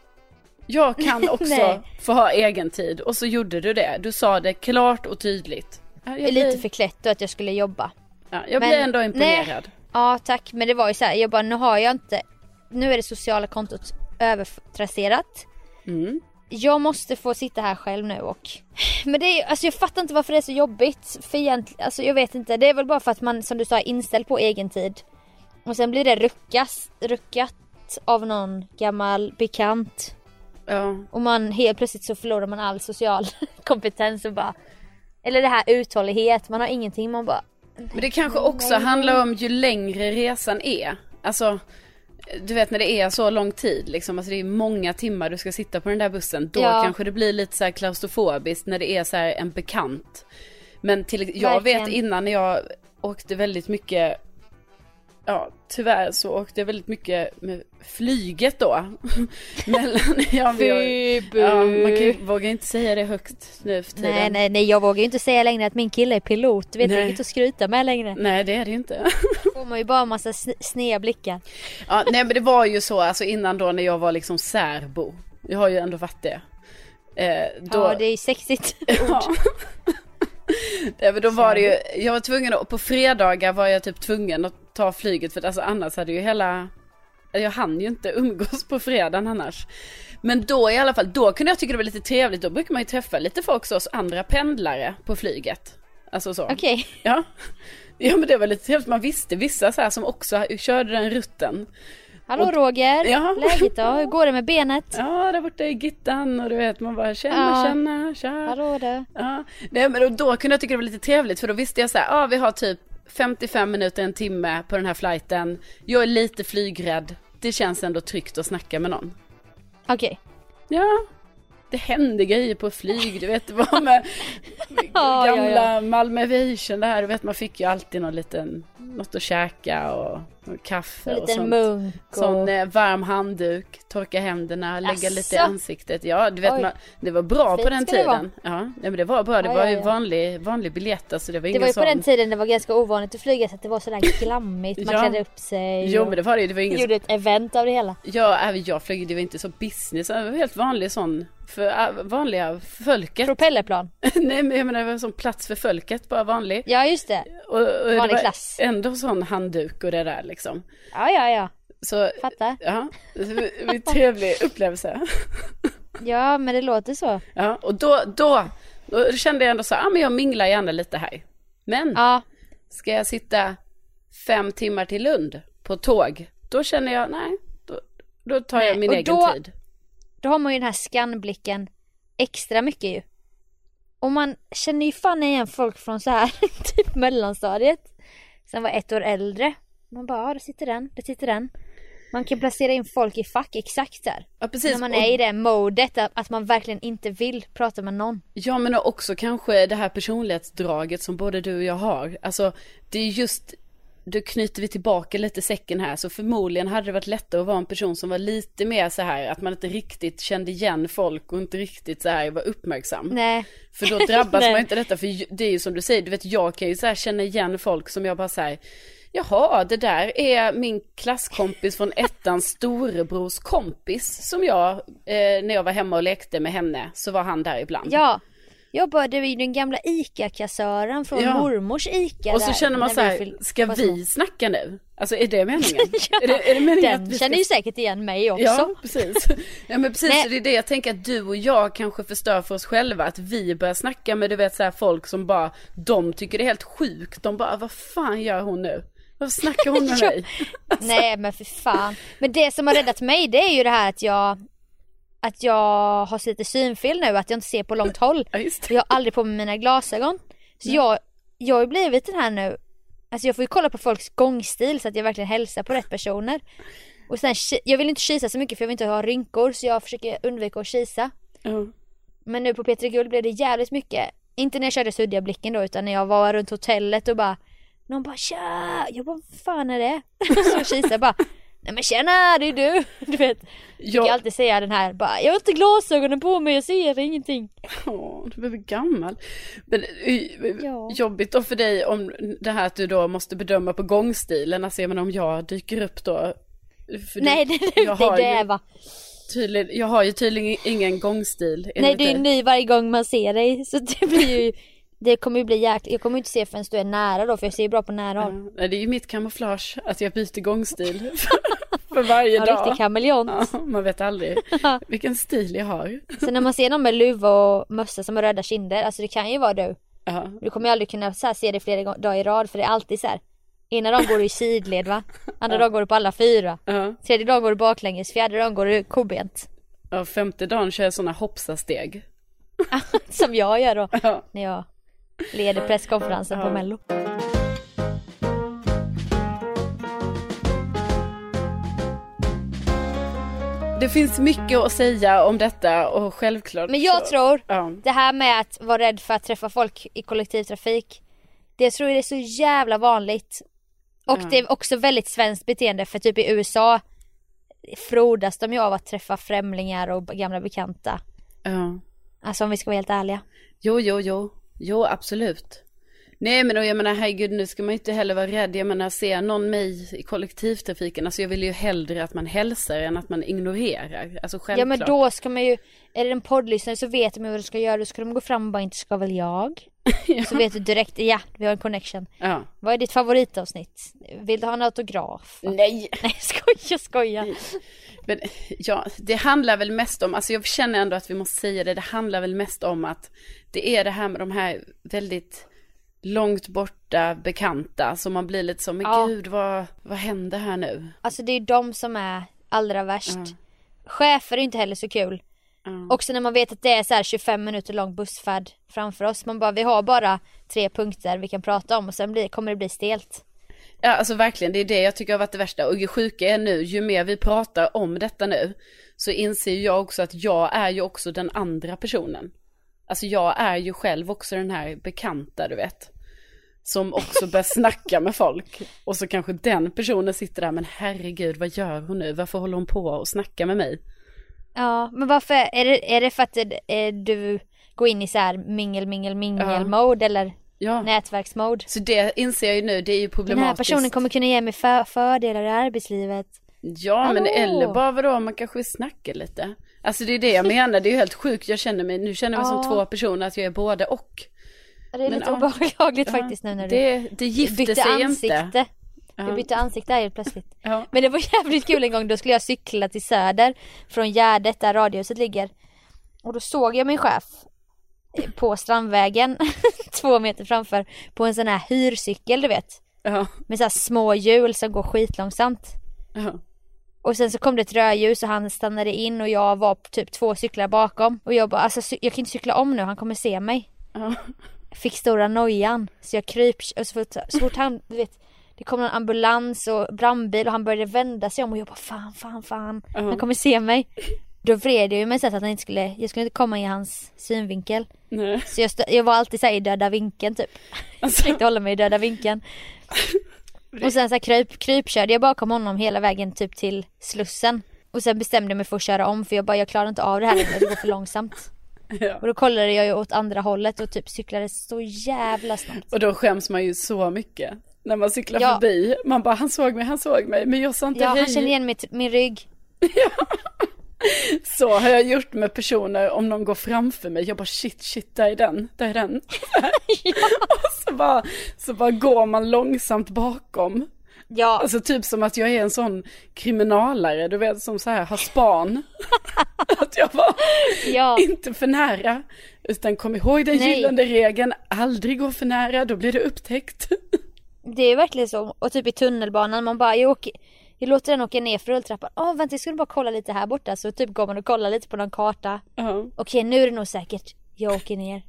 S1: Jag kan också
S2: Nej.
S1: få ha egen tid. Och så gjorde du det. Du sa det klart och tydligt.
S2: Är lite
S1: blir,
S2: förklätt och att jag skulle jobba.
S1: ja, jag
S2: men-
S1: blir ändå
S2: nej.
S1: imponerad.
S2: Ja tack men det var ju så här, jag bara nu har jag inte, nu är det sociala kontot övertrasserat.
S1: Mm.
S2: Jag måste få sitta här själv nu och Men det är alltså jag fattar inte varför det är så jobbigt för egentligen, alltså jag vet inte, det är väl bara för att man som du sa är inställd på egen tid. Och sen blir det ruckas, ruckat av någon gammal bekant
S1: Ja.
S2: och man helt plötsligt så förlorar man all social kompetens och bara Eller det här uthållighet, man har ingenting, man bara
S1: Men det kanske också handlar om ju längre resan är. Alltså, du vet när det är så lång tid liksom, alltså det är många timmar du ska sitta på den där bussen. Då
S2: Ja.
S1: kanske det blir lite så här klaustrofobiskt när det är så här en bekant. Men till, jag
S2: Verkligen.
S1: vet innan när jag åkte väldigt mycket ja, tyvärr så åkte jag väldigt mycket med flyget då. Mellan, ja,
S2: Fy,
S1: ja, man kan,
S2: bu.
S1: vågar inte säga det högt nu för tiden.
S2: Nej nej nej jag vågar ju inte säga längre att min kille är pilot. Vet
S1: Nej.
S2: inte att skryta med längre.
S1: Nej, det är det ju inte.
S2: får man ju bara en massa sn- sneda blickar.
S1: Ja, nej men det var ju så alltså innan då när jag var liksom särbo. Jag har ju ändå varit det. Eh, då,
S2: Ja det är ju sexigt.
S1: Ja. Nej, men då var det ju, jag var tvungen att, på fredagar var jag typ tvungen att ta flyget för att alltså annars hade ju hela, jag hann ju inte umgås på fredagen annars. Men då i alla fall, då kunde jag tycka det var lite trevligt, då brukar man ju träffa lite folk så, så andra pendlare på flyget. Alltså så.
S2: Okej.
S1: Ja. ja men det var lite trevligt, man visste vissa så här som också körde den rutten.
S2: Hallå
S1: Och-
S2: Roger,
S1: Ja.
S2: läget då? Hur går det med benet?
S1: Ja, där borta i Gittan och du vet man bara tjena,
S2: Ja.
S1: tjena, tja.
S2: Hallå där.
S1: Ja, nej, men då, kunde jag tycka det var lite trevligt för då visste jag så här, ja vi har typ 55 minuter, en timme på den här flighten. Jag är lite flygrädd. Det känns ändå tryggt att snacka med någon.
S2: Okej.
S1: Ja, det hände grejer på flyg, du vet det var med
S2: Ja, ja,
S1: gamla
S2: ja.
S1: Malmö Aviation där, du vet man fick ju alltid någon liten, något att käka och, och kaffe
S2: En
S1: och sånt.
S2: munk och...
S1: Sån eh, varm handduk, torka händerna, lägga lite i ansiktet. Ja, du vet, man, det var bra på
S2: Fint
S1: den
S2: ska det
S1: tiden. Ja, men det var bra. Det var ju
S2: ja.
S1: vanlig, vanlig biljett, alltså det var
S2: Det var ju
S1: sån...
S2: på den tiden det var ganska ovanligt att flyga så att det var sådär glammigt. Man
S1: Ja.
S2: klädde upp sig.
S1: Jo,
S2: och
S1: men det var det ju. Det var ingen
S2: gjorde ett event av det hela.
S1: Ja, även jag flög, det var inte så business, det var helt vanlig sån, för äh, vanliga folket.
S2: Propellerplan.
S1: Nej, men jag menar det var en sån plats för folket, bara vanlig.
S2: Ja just det.
S1: Och, och det
S2: Vanlig
S1: var
S2: klass.
S1: Ändå sån handduk och det där liksom.
S2: Ja ja ja.
S1: Så,
S2: Fattar.
S1: ja, det var en trevlig upplevelse.
S2: Ja men det låter så.
S1: Ja, och då, då, då kände jag ändå så här, ah, men jag minglar gärna lite här. Men
S2: Ja.
S1: ska jag sitta fem timmar till Lund på tåg, då känner jag, nej, då, då tar jag
S2: Nej,
S1: min
S2: och
S1: egen
S2: då-
S1: tid.
S2: Då har man ju den här skannblicken extra mycket ju. Och man känner ju fan igen folk från så här typ mellanstadiet. Som var ett år äldre. Man bara, ja där sitter den, där sitter den. Man kan placera in folk i fack exakt där.
S1: Ja, precis.
S2: När man är i det modet att, att man verkligen inte vill prata med någon.
S1: Ja men också kanske det här personlighetsdraget som både du och jag har. Alltså det är just, då knyter vi tillbaka lite säcken här. Så förmodligen hade det varit lättare att vara en person som var lite mer så här att man inte riktigt kände igen folk och inte riktigt så här var uppmärksam.
S2: Nej.
S1: För då drabbas man inte detta. För det är ju som du säger, du vet jag kan ju så här känna igen folk som jag bara säger Jaha, det där är min klasskompis från ettans storebrors kompis som jag, eh, när jag var hemma och lekte med henne, så var han där ibland.
S2: Ja. Jag bara, det var ju den gamla ICA-kassören från
S1: Ja.
S2: mormors ICA
S1: Och så
S2: där,
S1: känner man så
S2: vi
S1: här,
S2: fyll-
S1: ska vi snacka nu? Alltså är det meningen?
S2: Ja,
S1: är, det, är det meningen att
S2: Den
S1: vi ska...
S2: känner ju säkert igen mig också.
S1: Ja, precis. Ja men precis,
S2: Nej.
S1: det är det jag tänker att du och jag kanske förstör för oss själva. Att vi börjar snacka med du vet så här folk som bara, de tycker det är helt sjukt. De bara, vad fan gör hon nu? Varför snackar hon med mig?
S2: Nej men för fan. Men det som har räddat mig det är ju det här att jag att jag har lite synfel nu, att jag inte ser på långt håll.
S1: Ja.
S2: Jag har aldrig på mig mina glasögon. Så jag, jag har blivit den här nu, alltså jag får ju kolla på folks gångstil så att jag verkligen hälsar på rätt personer. Och sen, jag vill inte kisa så mycket för jag vill inte ha rynkor så jag försöker undvika att kisa.
S1: Ja.
S2: Men nu på Petri Guld blev det jävligt mycket. Inte när jag körde suddiga blicken då utan när jag var runt hotellet och bara Någon bara tja! Jag bara vad fan är det? så kisade jag bara Nej men tjena det är du! Du vet. Jag
S1: Jag,
S2: alltid säga den här bara Jag har inte glasögonen på mig jag ser ingenting.
S1: Åh, du blir gammal. Men eh,
S2: Ja.
S1: jobbigt då för dig om det här att du då måste bedöma på gångstilen. Alltså jag menar om jag dyker upp då.
S2: Nej
S1: du,
S2: det, det,
S1: jag
S2: det
S1: har
S2: är det va.
S1: tydligen, jag har ju tydligen ingen gångstil.
S2: Nej du är ny varje gång man ser dig så det blir ju Det kommer ju bli jäkligt, jag kommer ju inte se förrän du är nära då för jag ser ju bra på nära håll.
S1: Ja, det är ju mitt kamouflage att jag byter gångstil för varje
S2: Ja,
S1: dag.
S2: riktig kameleont.
S1: Ja, man vet aldrig vilken stil jag har.
S2: Så när man ser någon med luva och mössa som har röda kinder, alltså det kan ju vara du.
S1: Ja,
S2: Du kommer ju aldrig kunna så här, se det flera dagar i rad för det är alltid så här. Ena dagen går du i sidled va? Andra dagen går du på alla fyra.
S1: ja.
S2: Tredje dagen går du baklänges, fjärde dagen går du kobent.
S1: ja femte dagen kör jag sådana hoppsasteg.
S2: Som jag gör då
S1: Ja.
S2: när jag leder presskonferensen på
S1: Ja.
S2: mello.
S1: Det finns mycket att säga om detta och självklart
S2: Men jag
S1: så-
S2: tror
S1: Ja.
S2: det här med att vara rädd för att träffa folk i kollektivtrafik. Det tror jag är så jävla vanligt. Och
S1: Ja.
S2: det är också väldigt svenskt beteende för typ i USA frodas de ju av att träffa främlingar och gamla bekanta.
S1: Ja.
S2: Alltså om vi ska vara helt ärliga.
S1: Jo, jo, jo. Jo, absolut. Nej, men och jag menar, herregud, nu ska man ju inte heller vara rädd. Jag menar, ser någon mig i kollektivtrafiken, alltså jag vill ju hellre att man hälsar än att man ignorerar. Alltså självklart.
S2: Ja men då ska man ju, är det en poddlyssnare så vet de ju vad de ska göra. Då ska de gå fram och bara inte ska väl jag. Så vet du direkt, ja vi har en connection.
S1: Ja.
S2: Vad är ditt favoritavsnitt? Vill du ha en autograf?
S1: Nej.
S2: Nej skoja skoja.
S1: Men ja, det handlar väl mest om, alltså jag känner ändå att vi måste säga det, det handlar väl mest om att det är det här med de här väldigt långt borta bekanta som man blir lite så, men
S2: Ja.
S1: gud vad, vad händer här nu?
S2: Alltså det är de som är allra värst.
S1: Ja.
S2: Chefer är inte heller så kul.
S1: Ja.
S2: Också när man vet att det är så här 25 minuter lång bussfärd framför oss. Man bara, vi har bara tre punkter vi kan prata om och sen blir, kommer det bli stelt.
S1: Ja, alltså verkligen, det är det jag tycker har varit det värsta. Och ju sjuka är nu, ju mer vi pratar om detta nu, så inser jag också att jag är ju också den andra personen. Alltså jag är ju själv också den här bekanta, du vet. Som också börjar snacka med folk. Och så kanske den personen sitter där, men herregud, vad gör hon nu? Varför håller hon på och snackar med mig?
S2: Ja, men varför? Är det, är det för att eh, du går in i så här mingel, mingel, mingel
S1: Ja.
S2: mode eller
S1: Ja,
S2: nätverksmode?
S1: så det inser jag ju nu, det är ju
S2: Den här
S1: problematiskt.
S2: personen kommer kunna ge mig för, fördelar i arbetslivet.
S1: Ja, men
S2: Hallå?
S1: eller bara vadå, man kanske vill snacka lite. Alltså det är det jag menar, det är ju helt sjukt. Jag känner mig, nu känner jag mig
S2: Ja.
S1: som två personer, att jag är både och.
S2: Det är
S1: Men,
S2: lite
S1: ja.
S2: obehagligt faktiskt nu när du
S1: Det, det gifter
S2: bytte
S1: sig
S2: ansikte.
S1: inte.
S2: Du
S1: Ja.
S2: bytte ansikte här helt plötsligt.
S1: Ja.
S2: Men det var jävligt kul en gång, då skulle jag cykla till Söder från Gärdet där radiohuset ligger. Och då såg jag min chef på Strandvägen, två meter framför, på en sån här hyrcykel du vet.
S1: Ja.
S2: Med så här små hjul som går skitlångsamt.
S1: Ja.
S2: Och sen så kom det ett rödljus och han stannade in och jag var typ två cyklar bakom. Och jag bara, alltså jag kan inte cykla om nu, han kommer se mig.
S1: Ja.
S2: Fick stora nojan. Så jag kryp, och så fort, så fort han, du vet, det kom en ambulans och brandbil och han började vända sig om och jag bara fan, fan, fan.
S1: Ja.
S2: Han kommer se mig. Då vred jag mig så att han inte skulle, jag skulle inte komma i hans synvinkel.
S1: Nej.
S2: Så jag, stö, jag var alltid såhär i döda vinkeln typ.
S1: Alltså,
S2: Försökte hålla mig i döda vinkeln. Och sen så här kryp, krypkörde jag bakom honom hela vägen typ till Slussen. Och sen bestämde jag mig för att köra om för jag bara, jag klarar inte av det här längre, det går för långsamt.
S1: ja.
S2: Och då kollade jag ju åt andra hållet och typ cyklade så jävla snabbt.
S1: Och då skäms man ju så mycket. När man cyklar
S2: Ja.
S1: förbi. Man bara, han såg mig, han såg mig. Men jag sa inte
S2: Ja,
S1: hej.
S2: han kände igen mitt, min rygg.
S1: Så har jag gjort med personer om någon går framför mig. Jag bara shit, shit, där är den, där är den. Och så bara, så bara går man långsamt bakom.
S2: Ja,
S1: Alltså typ som att jag är en sån kriminalare, du vet som så här har span. att jag var
S2: ja.
S1: inte för nära. Utan kom ihåg den
S2: Nej.
S1: gyllene regeln, aldrig gå för nära, då blir det upptäckt.
S2: Det är verkligen så. Och typ i tunnelbanan, man bara, jag, åker, jag låter den åka ner för rulltrappan. Åh vänta, jag skulle bara kolla lite här borta. Så typ går man och kollar lite på någon karta.
S1: Ja.
S2: Okej, nu är det nog säkert. Jag åker ner.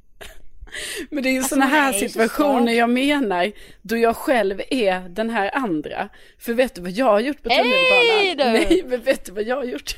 S1: Men det är ju
S2: Alltså,
S1: sådana här
S2: så
S1: situationer
S2: svagt.
S1: jag menar, då jag själv är den här andra. För vet du vad jag har gjort på tunnelbanan?
S2: då!
S1: Nej, men vet du vad jag har gjort?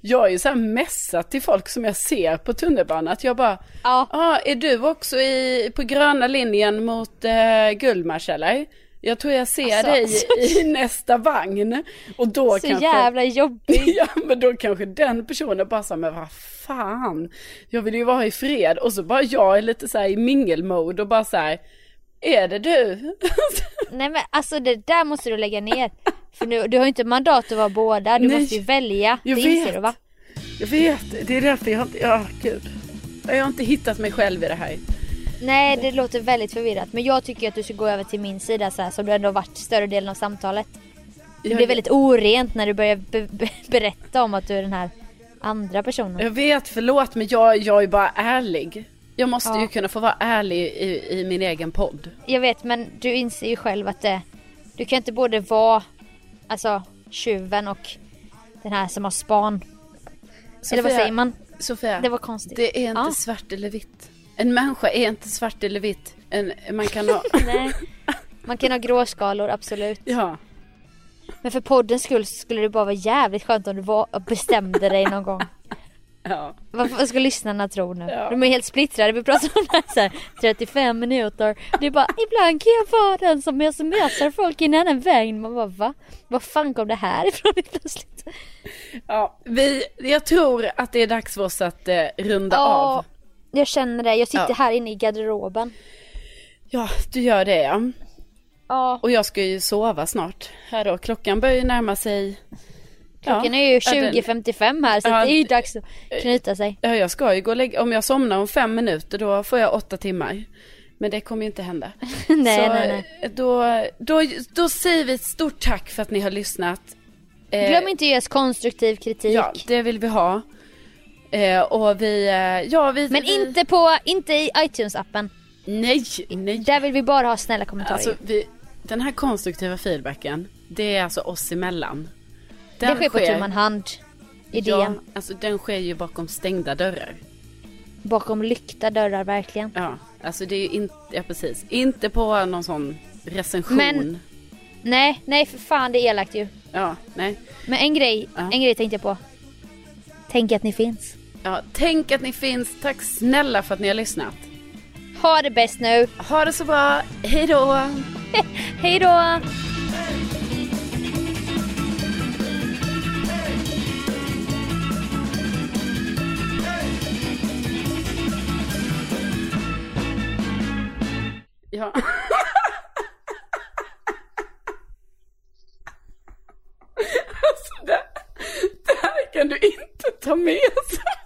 S1: Jag har ju så här messat till folk som jag ser på tunnelbanan, att jag bara,
S2: Ja.
S1: ah, är du också i, på gröna linjen mot eh, Gullmars eller? Jag tror jag ser
S2: Alltså,
S1: dig
S2: så-
S1: i nästa vagn. Och då
S2: Så
S1: kanske...
S2: jävla jobbig.
S1: Ja men då kanske den personen bara sa men vad fan. Jag vill ju vara i fred och så bara jag är lite så här i mingelmode och bara så här. Är det du?
S2: Nej men alltså det där måste du lägga ner. För nu, du har ju inte mandat att vara båda. Du
S1: Nej,
S2: måste ju välja.
S1: jag
S2: det inser
S1: vet.
S2: du va?
S1: jag vet, det är därför jag inte, ja gud. Jag har inte hittat mig själv i det här.
S2: Nej det låter väldigt förvirrat. Men jag tycker att du ska gå över till min sida så här, som du ändå har varit större delen av samtalet. Det
S1: Jag,
S2: blir väldigt orent när du börjar be- be- berätta om att du är den här andra personen.
S1: jag vet, förlåt men jag, jag är bara ärlig. Jag måste
S2: Ja.
S1: ju kunna få vara ärlig i, i min egen podd.
S2: Jag vet men du inser ju själv att det, du kan inte både vara alltså tjuven och den här som har span. Eller vad
S1: Sofia,
S2: säger man?
S1: Sofia,
S2: Det var konstigt.
S1: det är inte
S2: Ja.
S1: svart eller vitt. En människa är inte svart eller vitt. En, man kan ha,
S2: Nej. Man kan ha gråskalor, absolut.
S1: ja.
S2: Men för poddens skull skulle det bara vara jävligt skönt om du var, bestämde dig någon gång.
S1: Ja.
S2: Vad, vad ska lyssnarna tro nu?
S1: Ja.
S2: De är helt splittrade. Vi pratar om det så här 35 minuter. Det är bara ibland kan jag vara den som smsar folk i en annan väg. Man bara va? Vad fan kom det här ifrån plötsligt?
S1: ja, vi, jag tror att det är dags för oss att eh, runda
S2: Ja,
S1: av.
S2: jag känner det. Jag sitter
S1: Ja.
S2: här inne i garderoben.
S1: Ja, du gör det ja.
S2: Ja,
S1: Och jag ska ju sova snart. Här då, klockan börjar ju närma sig.
S2: Klockan är ju
S1: ja, den-
S2: 20.55 här så
S1: Ja,
S2: det är ju dags att knyta sig.
S1: Ja, jag ska ju gå och lägga, om jag somnar om fem minuter då får jag åtta timmar. Men det kommer ju inte hända.
S2: nej,
S1: Så
S2: nej, nej.
S1: Då, då, då säger vi ett stort tack för att ni har lyssnat. Eh,
S2: Glöm inte att ge oss konstruktiv kritik.
S1: Ja, det vill vi ha. Eh, och vi, eh, ja vi...
S2: Men
S1: vi,
S2: inte på, inte i iTunes-appen.
S1: Nej, nej.
S2: Där vill vi bara ha snälla kommentarer.
S1: Alltså, vi, den här konstruktiva feedbacken, det är alltså oss emellan.
S2: Det sker på tu man hand. I
S1: ja,
S2: DM.
S1: alltså den sker ju bakom stängda dörrar.
S2: Bakom lyckta dörrar verkligen.
S1: Ja, alltså det är ju inte, ja precis, inte på någon sån recension.
S2: Men- Nej, nej för fan det är elakt ju.
S1: Ja, nej.
S2: Men en grej,
S1: Ja.
S2: en grej tänkte jag på. Tänk att ni finns.
S1: Ja, tänk att ni finns. Tack snälla för att ni har lyssnat.
S2: Ha det bäst nu.
S1: Ha det så bra. Hej då!
S2: Hej då!
S1: Ja. alltså det, det här kan du inte ta med sig.